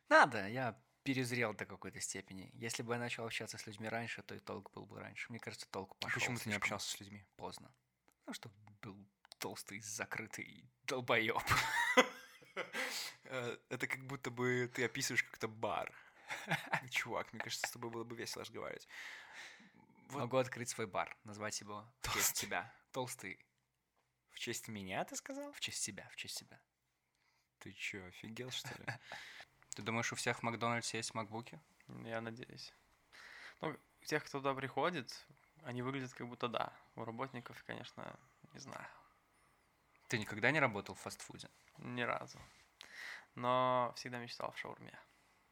Надо. Я перезрел до какой-то степени. Если бы я начал общаться с людьми раньше, то и толк был бы раньше. Мне кажется, толк пошел. Почему ты не общался с людьми? Поздно. Ну, что был толстый, закрытый долбоеб. <laughs> Э, Это как будто бы ты описываешь как-то бар. <laughs> Чувак, мне кажется, с тобой было бы весело разговаривать. Вот. Могу открыть свой бар, назвать его в честь тебя. Толстый. В честь меня, ты сказал? В честь себя, в честь себя. Ты чё, офигел, что ли? <laughs> Ты думаешь, у всех в Макдональдсе есть макбуки? Я надеюсь. Ну, у тех, кто туда приходит, они выглядят как будто да. У работников, конечно, не знаю. Ты никогда не работал в фастфуде? Ни разу. Но всегда мечтал в шаурме.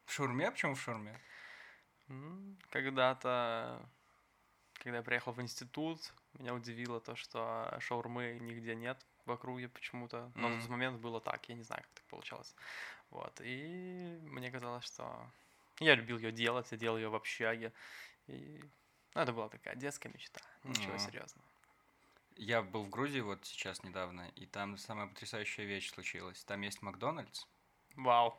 В шаурме? Почему в шаурме? Когда-то, когда я приехал в институт, меня удивило то, что шаурмы нигде нет в округе почему-то. Но на Мгм. тот момент было так, я не знаю, как так получалось. Вот, и мне казалось, что... Я любил ее делать, я делал ее в общаге. И ну, это была такая детская мечта, ничего М. серьезного. Я был в Грузии вот сейчас недавно, и там самая потрясающая вещь случилась. Там есть Макдональдс. Вау.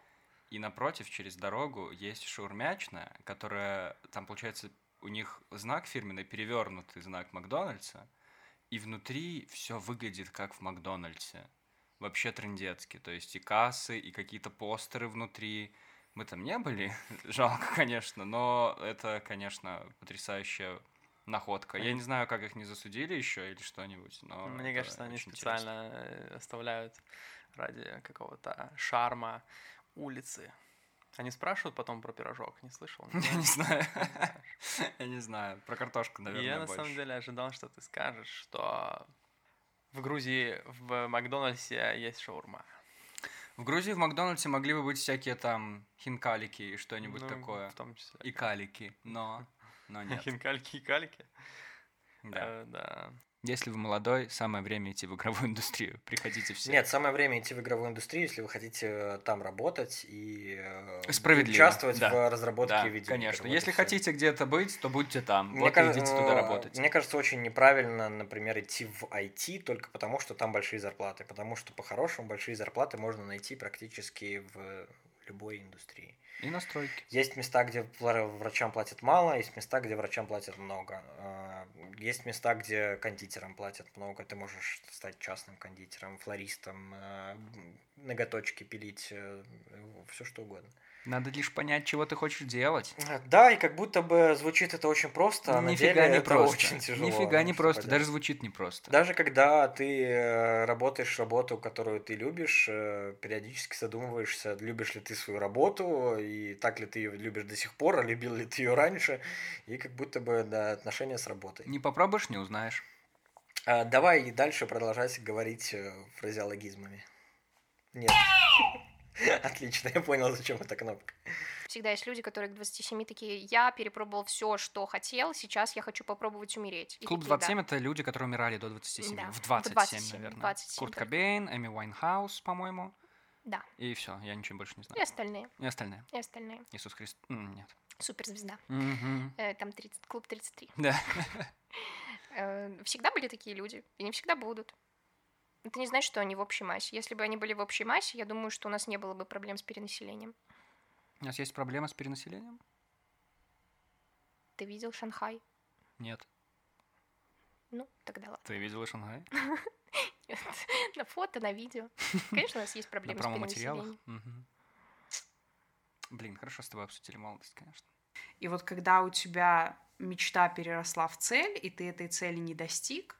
И напротив, через дорогу, есть шаурмячная, которая, там, получается, у них знак фирменный, перевернутый знак Макдональдса, и внутри все выглядит как в Макдональдсе. Вообще трендецки. То есть и кассы, и какие-то постеры внутри. Мы там не были, <laughs> жалко, конечно, но это, конечно, потрясающая находка. Я не знаю, как их не засудили еще или что-нибудь, но Мне кажется, они специально э, оставляют ради какого-то шарма улицы. Они спрашивают потом про пирожок, не слышал? <laughs> Я не знаю. <laughs> Я не знаю. Про картошку, наверное, Я на самом деле ожидал, что ты скажешь, что в Грузии в Макдональдсе есть шаурма. В Грузии в Макдональдсе могли бы быть всякие там хинкалики и что-нибудь Ну, такое. в том числе. И калики, но, но <laughs> нет. Хинкальки и калики? Да. Э, да. Если вы молодой, самое время идти в игровую <laughs> индустрию. Приходите все. Нет, самое время идти в игровую индустрию, если вы хотите э, там работать и э, Справедливо. участвовать да. в разработке Да, видеоигр. конечно. Вот Если хотите где-то быть, то будьте там. Мне вот кажется, идите туда э, работать. Мне кажется, очень неправильно, например, идти в IT только потому, что там большие зарплаты. Потому что по-хорошему большие зарплаты можно найти практически в любой индустрии. И настройки. Есть места, где вра- врачам платят мало, есть места, где врачам платят много. А, Есть места, где кондитерам платят много. Ты можешь стать частным кондитером, флористом, а, ноготочки пилить, все что угодно. Надо лишь понять, чего ты хочешь делать. Да, и как будто бы звучит это очень просто, а на Нифига деле не это просто. очень тяжело. Нифига не просто. поделать. Даже звучит непросто. Даже когда ты э, работаешь работу, которую ты любишь, э, периодически задумываешься, любишь ли ты свою работу, и так ли ты ее любишь до сих пор, а любил ли ты ее раньше, и как будто бы да, отношения с работой. Не попробуешь, не узнаешь. А, давай и дальше продолжать говорить э, фразеологизмами. Нет. <laughs> Отлично, я понял, зачем эта кнопка. Всегда есть люди, которые к 27 такие, я перепробовал все, что хотел, сейчас я хочу попробовать умереть. И Клуб такие, да. 27 это люди, которые умирали до 27. Да, В в 27, 27, наверное. 27 Курт только. Кобейн, Эми Уайнхаус, по-моему. Да. И все, я ничего больше не И знаю. остальные. И остальные. И остальные. Иисус Христ. М, Нет. Суперзвезда. Мгм. Э, Там 30, клуб 33. Да. <laughs> Э, Всегда были такие люди, и не всегда будут. Это не значит, что они в общей массе. Если бы они были в общей массе, я думаю, что у нас не было бы проблем с перенаселением. У нас есть проблема с перенаселением? Ты видел Шанхай? Нет. Ну, тогда ладно. Ты видела Шанхай? <laughs> Нет. На фото, на видео. Конечно, у нас есть проблемы с перенаселением. Блин, хорошо с тобой обсудили молодость, конечно. И вот когда у тебя мечта переросла в цель, и ты этой цели не достиг,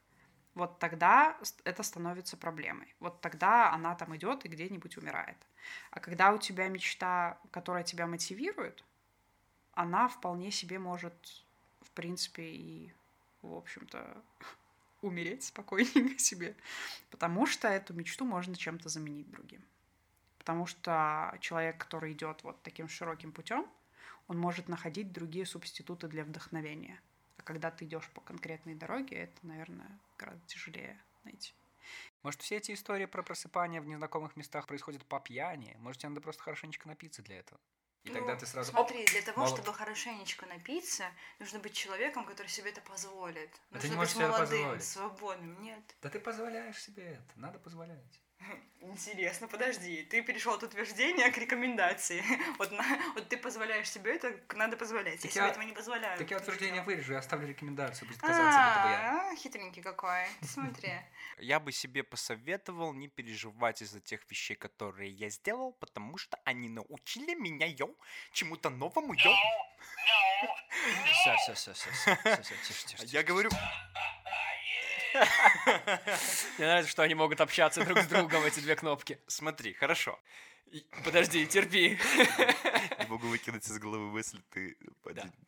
вот тогда это становится проблемой. Вот тогда она там идет и где-нибудь умирает. А когда у тебя мечта, которая тебя мотивирует, она вполне себе может, в принципе, и, в общем-то, <laughs> умереть спокойненько <laughs> себе. Потому что эту мечту можно чем-то заменить другим. Потому что человек, который идет вот таким широким путем, он может находить другие субституты для вдохновения. А когда ты идешь по конкретной дороге, это, наверное, гораздо тяжелее найти. Может, все эти истории про просыпание в незнакомых местах происходят по пьяни? Может, тебе надо просто хорошенечко напиться для этого? И тогда Ну, ты сразу... Смотри, для того, молод. чтобы хорошенечко напиться, нужно быть человеком, который себе это позволит. А ты нужно не можешь быть молодым, позволить. свободным. Нет. Да ты позволяешь себе это, надо позволять. Интересно, подожди, ты перешел от утверждения к рекомендации. <laughs> Вот, на- вот ты позволяешь себе это, надо позволять. Так я себе я- этого не позволяю. Так я утверждение что? вырежу и оставлю рекомендацию, будет казаться, будто бы я. А, хитренький какой. <laughs> Смотри. Я бы себе посоветовал не переживать из-за тех вещей, которые я сделал, потому что они научили меня, йоу, чему-то новому, йоу. Все, все, все, все, все, все, тише, тише. Я говорю... <laughs> Мне нравится, что они могут общаться друг с другом, эти две кнопки. Смотри, хорошо. Подожди, терпи. Не могу выкинуть из головы мысль, ты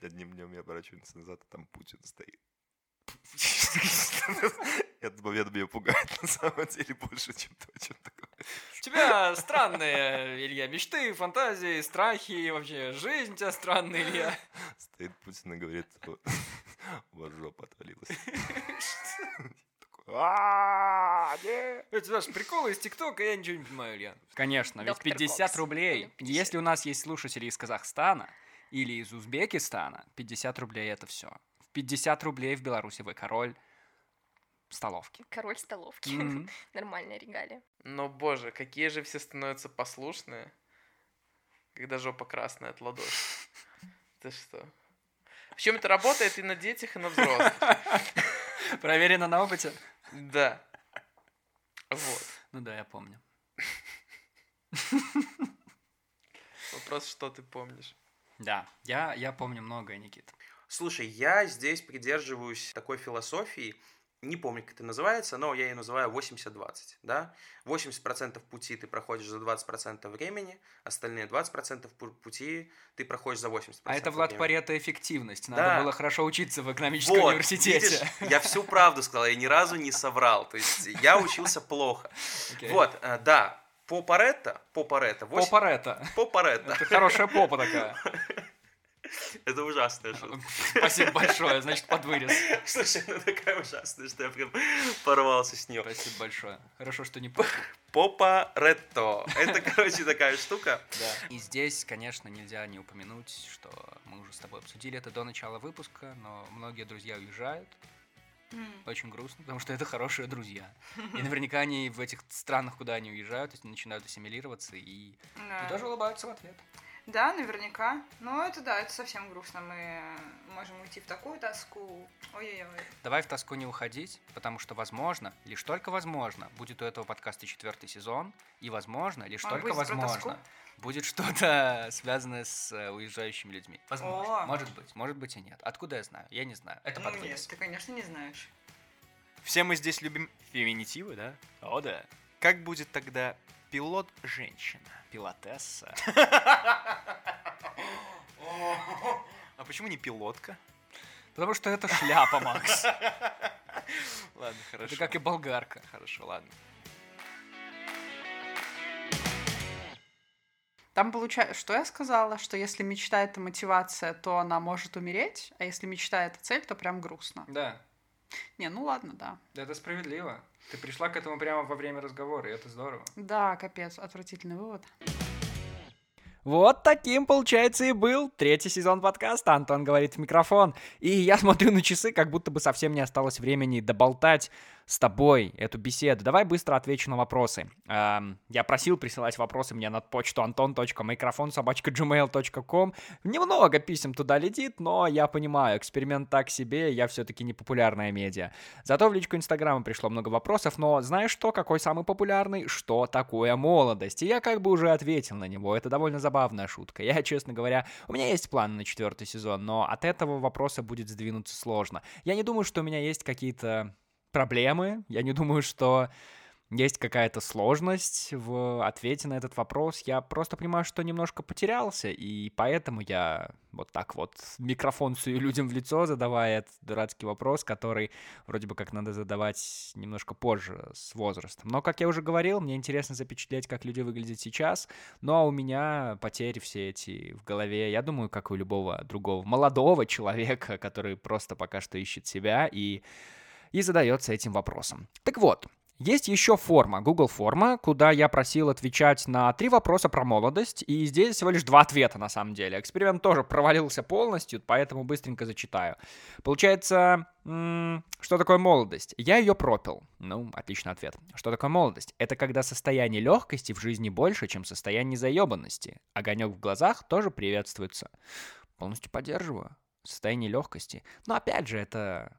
одним днем я оборачиваюсь назад, а там Путин стоит. <laughs> Этот момент меня пугает на самом деле больше, чем то, чем такое. У тебя странные, Илья, мечты, фантазии, страхи, вообще жизнь у тебя странная, Илья. Стоит Путин и говорит, «Вот, <laughs> у вас жопа отвалилась. <laughs> «А, нет». Это даже приколы из ТикТока, я ничего не понимаю, Илья. Конечно, ведь Доктор 50 Кокс. рублей. Если у нас есть слушатели из Казахстана или из Узбекистана, 50 рублей это все. В 50 рублей в Беларуси вы король столовки. Король столовки. Мгм. <laughs> Нормальная регалия. Но, боже, какие же все становятся послушные, когда жопа красная от ладоши. <laughs> Ты что? Причем это работает и на детях, и на взрослых. <laughs> Проверено на опыте? Да. Вот. Ну да, я помню. Вопрос, что ты помнишь? Да, я, я помню многое, Никит. Слушай, я здесь придерживаюсь такой философии, не помню, как это называется, но я ее называю 80-20, да? 80% пути ты проходишь за 20% времени, остальные 20% пу- пути ты проходишь за 80% А это, Влад времени. Парето, эффективность. Надо Да. было хорошо учиться в экономическом Вот, университете. видишь, я всю правду сказал, я ни разу не соврал. То есть я учился плохо. Окей. Вот, э, да, по Паретто, по Паретто, По восемь- Парето. по Паретто. Это хорошая попа такая. <laughs> <laughs> Это ужасная шутка. Спасибо большое, значит, под вырез. <laughs> Слушай, она такая ужасная, что я прям порвался с нее. Спасибо большое. Хорошо, что не попа. Ретто. Это, короче, такая штука. Да. И здесь, конечно, нельзя не упомянуть, что мы уже с тобой обсудили это до начала выпуска, но многие друзья уезжают. Очень грустно, потому что это хорошие друзья. И наверняка они в этих странах, куда они уезжают, начинают ассимилироваться и, <laughs> Да. и даже улыбаются в ответ. Да, наверняка. Но это да, это совсем грустно. Мы можем уйти в такую тоску. Ой-ой-ой. Давай в тоску не уходить, потому что, возможно, лишь только возможно, будет у этого подкаста четвертый сезон, и, возможно, лишь Он только будет про возможно, будет что-то связанное с э, уезжающими людьми. Возможно. О. Может быть, может быть и нет. Откуда я знаю? Я не знаю. Это Ну нет, ты, конечно, не знаешь. Все мы здесь любим феминитивы, да? О, да. Как будет тогда пилот женщина? Пилотесса. <laughs> А почему не пилотка? Потому что это шляпа, Макс. <laughs> Ладно, хорошо. Это как и болгарка. Хорошо, ладно. Там получается, что я сказала, что если мечта это мотивация, то она может умереть, а если мечта это цель, то прям грустно. Да. Не, ну ладно, да. Да, это справедливо. Ты пришла к этому прямо во время разговора, и это здорово. Да, капец, отвратительный вывод. Вот таким, получается, и был третий сезон подкаста «Антон говорит в микрофон». И я смотрю на часы, как будто бы совсем не осталось времени доболтать с тобой эту беседу. Давай быстро отвечу на вопросы. Эм, я просил присылать вопросы мне на почту anton.microphone.gmail.com. Немного писем туда летит, но я понимаю, эксперимент так себе, я все-таки не популярная медиа. Зато в личку Инстаграма пришло много вопросов, но знаешь что, какой самый популярный? Что такое молодость? И я как бы уже ответил на него, это довольно забавная шутка. Я, честно говоря, у меня есть планы на четвертый сезон, но от этого вопроса будет сдвинуться сложно. Я не думаю, что у меня есть какие-то проблемы. Я не думаю, что есть какая-то сложность в ответе на этот вопрос. Я просто понимаю, что немножко потерялся, и поэтому я вот так вот микрофон сую людям в лицо, задавая этот дурацкий вопрос, который вроде бы как надо задавать немножко позже, с возрастом. Но, как я уже говорил, мне интересно запечатлеть, как люди выглядят сейчас. Ну, а у меня потери все эти в голове, я думаю, как у любого другого молодого <laughs> человека, который просто пока что ищет себя и и задается этим вопросом. Так вот, есть еще форма, Google форма, куда я просил отвечать на три вопроса про молодость, и здесь всего лишь два ответа на самом деле. Эксперимент тоже провалился полностью, поэтому быстренько зачитаю. Получается, что такое молодость? Я ее пропил. Ну, отличный ответ. Что такое молодость? Это когда состояние легкости в жизни больше, чем состояние заебанности. Огонек в глазах тоже приветствуется. Полностью поддерживаю. Состояние легкости. Но опять же, это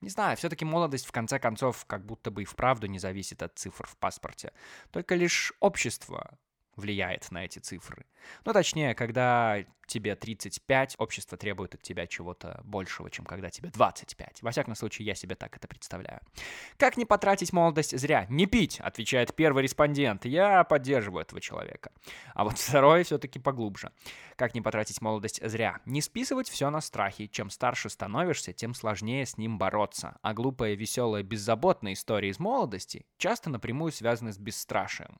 не знаю, все-таки молодость в конце концов как будто бы и вправду не зависит от цифр в паспорте. Только лишь общество влияет на эти цифры. Ну, точнее, когда тебе 35, общество требует от тебя чего-то большего, чем когда тебе 25. Во всяком случае, я себе так это представляю. Как не потратить молодость зря? Не пить, отвечает первый респондент. Я поддерживаю этого человека. А вот <laughs> второй все-таки поглубже. Как не потратить молодость зря? Не списывать все на страхи. Чем старше становишься, тем сложнее с ним бороться. А глупая, веселая, беззаботная история из молодости часто напрямую связаны с бесстрашием.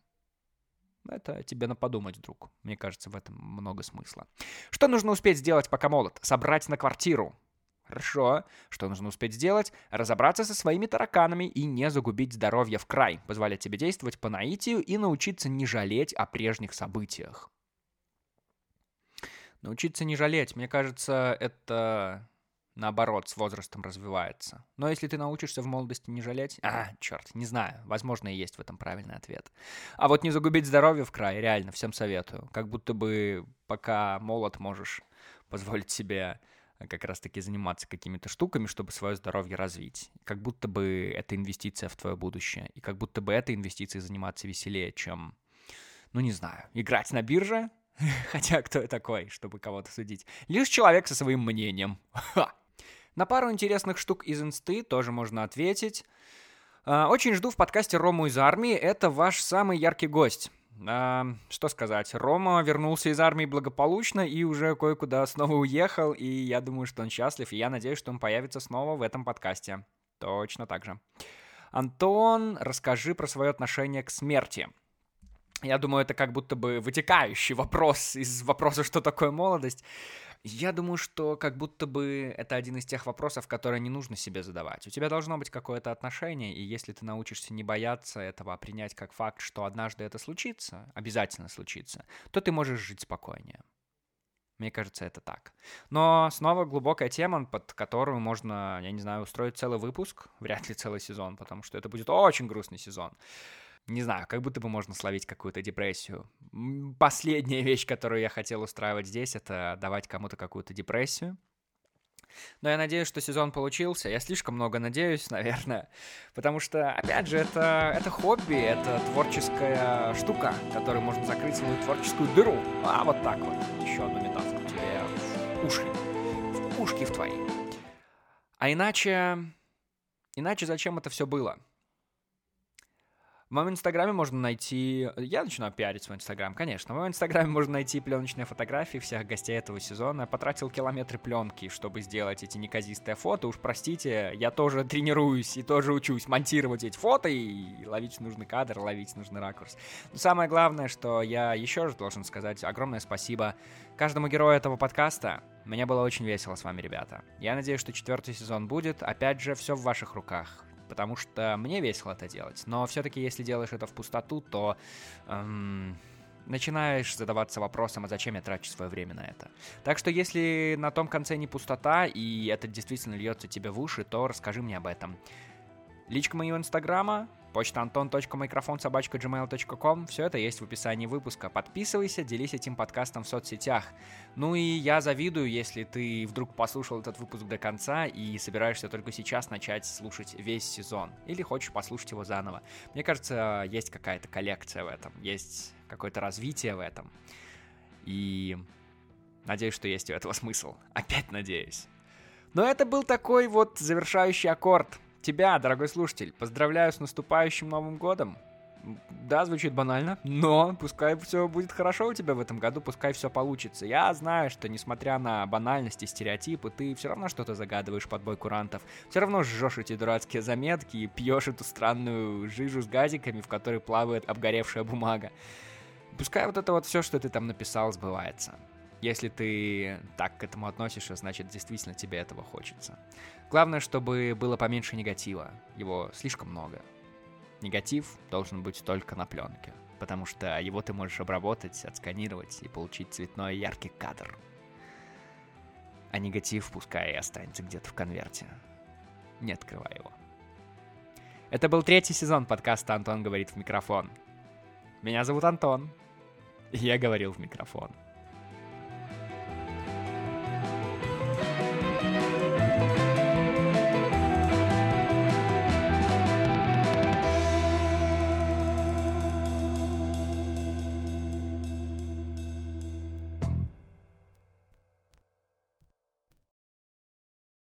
Это тебе на подумать, друг. Мне кажется, в этом много смысла. Что нужно успеть сделать, пока молод? Собрать на квартиру. Хорошо. Что нужно успеть сделать? Разобраться со своими тараканами и не загубить здоровье в край. Позволять себе действовать по наитию и научиться не жалеть о прежних событиях. Научиться не жалеть, мне кажется, это наоборот, с возрастом развивается. Но если ты научишься в молодости не жалеть... А, черт, не знаю, возможно, и есть в этом правильный ответ. А вот не загубить здоровье в край, реально, всем советую. Как будто бы пока молод можешь позволить себе как раз-таки заниматься какими-то штуками, чтобы свое здоровье развить. Как будто бы это инвестиция в твое будущее. И как будто бы этой инвестицией заниматься веселее, чем, ну не знаю, играть на бирже, <laughs> Хотя кто я такой, чтобы кого-то судить? Лишь человек со своим мнением. <laughs> Ха! На пару интересных штук из инсты тоже можно ответить. А, очень жду в подкасте Рому из армии. Это ваш самый яркий гость. А, что сказать, Рома вернулся из армии благополучно и уже кое-куда снова уехал, и я думаю, что он счастлив, и я надеюсь, что он появится снова в этом подкасте. Точно так же. Антон, расскажи про свое отношение к смерти. Я думаю, это как будто бы вытекающий вопрос из вопроса, что такое молодость. Я думаю, что как будто бы это один из тех вопросов, которые не нужно себе задавать. У тебя должно быть какое-то отношение, и если ты научишься не бояться этого, а принять как факт, что однажды это случится, обязательно случится, то ты можешь жить спокойнее. Мне кажется, это так. Но снова глубокая тема, под которую можно, я не знаю, устроить целый выпуск, вряд ли целый сезон, потому что это будет очень грустный сезон не знаю, как будто бы можно словить какую-то депрессию. Последняя <laughs> вещь, которую я хотел устраивать здесь, это давать кому-то какую-то депрессию. Но я надеюсь, что сезон получился. Я слишком много надеюсь, <laughs> наверное. Потому что, опять же, это, это хобби, это творческая штука, которой можно закрыть свою творческую дыру. А вот так вот. Еще одну метафору тебе в уши. В ушки в твои. А иначе... Иначе зачем это все было? В моем инстаграме можно найти... Я начинаю пиарить свой инстаграм, конечно. В моем инстаграме можно найти пленочные фотографии всех гостей этого сезона. Я потратил километры пленки, чтобы сделать эти неказистые фото. Уж простите, я тоже тренируюсь и тоже учусь монтировать эти фото и ловить нужный кадр, ловить нужный ракурс. Но самое главное, что я еще раз должен сказать огромное спасибо каждому герою этого подкаста. Мне было очень весело с вами, ребята. Я надеюсь, что четвертый сезон будет. Опять же, все в ваших руках потому что мне весело это делать. Но все-таки, если делаешь это в пустоту, то эм, начинаешь задаваться вопросом, а зачем я трачу свое время на это. Так что, если на том конце не пустота, и это действительно льется тебе в уши, то расскажи мне об этом. Личка моего инстаграма, почта антон.микрофон собачка gmail.com. Все это есть в описании выпуска. Подписывайся, делись этим подкастом в соцсетях. Ну и я завидую, если ты вдруг послушал этот выпуск до конца и собираешься только сейчас начать слушать весь сезон. Или хочешь послушать его заново. Мне кажется, есть какая-то коллекция в этом. Есть какое-то развитие в этом. И надеюсь, что есть у этого смысл. Опять надеюсь. Но это был такой вот завершающий аккорд тебя, дорогой слушатель, поздравляю с наступающим Новым годом. Да, звучит банально, но пускай все будет хорошо у тебя в этом году, пускай все получится. Я знаю, что несмотря на банальности, стереотипы, ты все равно что-то загадываешь под бой курантов. Все равно жжешь эти дурацкие заметки и пьешь эту странную жижу с газиками, в которой плавает обгоревшая бумага. Пускай вот это вот все, что ты там написал, сбывается. Если ты так к этому относишься, значит, действительно тебе этого хочется. Главное, чтобы было поменьше негатива. Его слишком много. Негатив должен быть только на пленке, потому что его ты можешь обработать, отсканировать и получить цветной яркий кадр. А негатив пускай и останется где-то в конверте. Не открывай его. Это был третий сезон подкаста «Антон говорит в микрофон». Меня зовут Антон, я говорил в микрофон.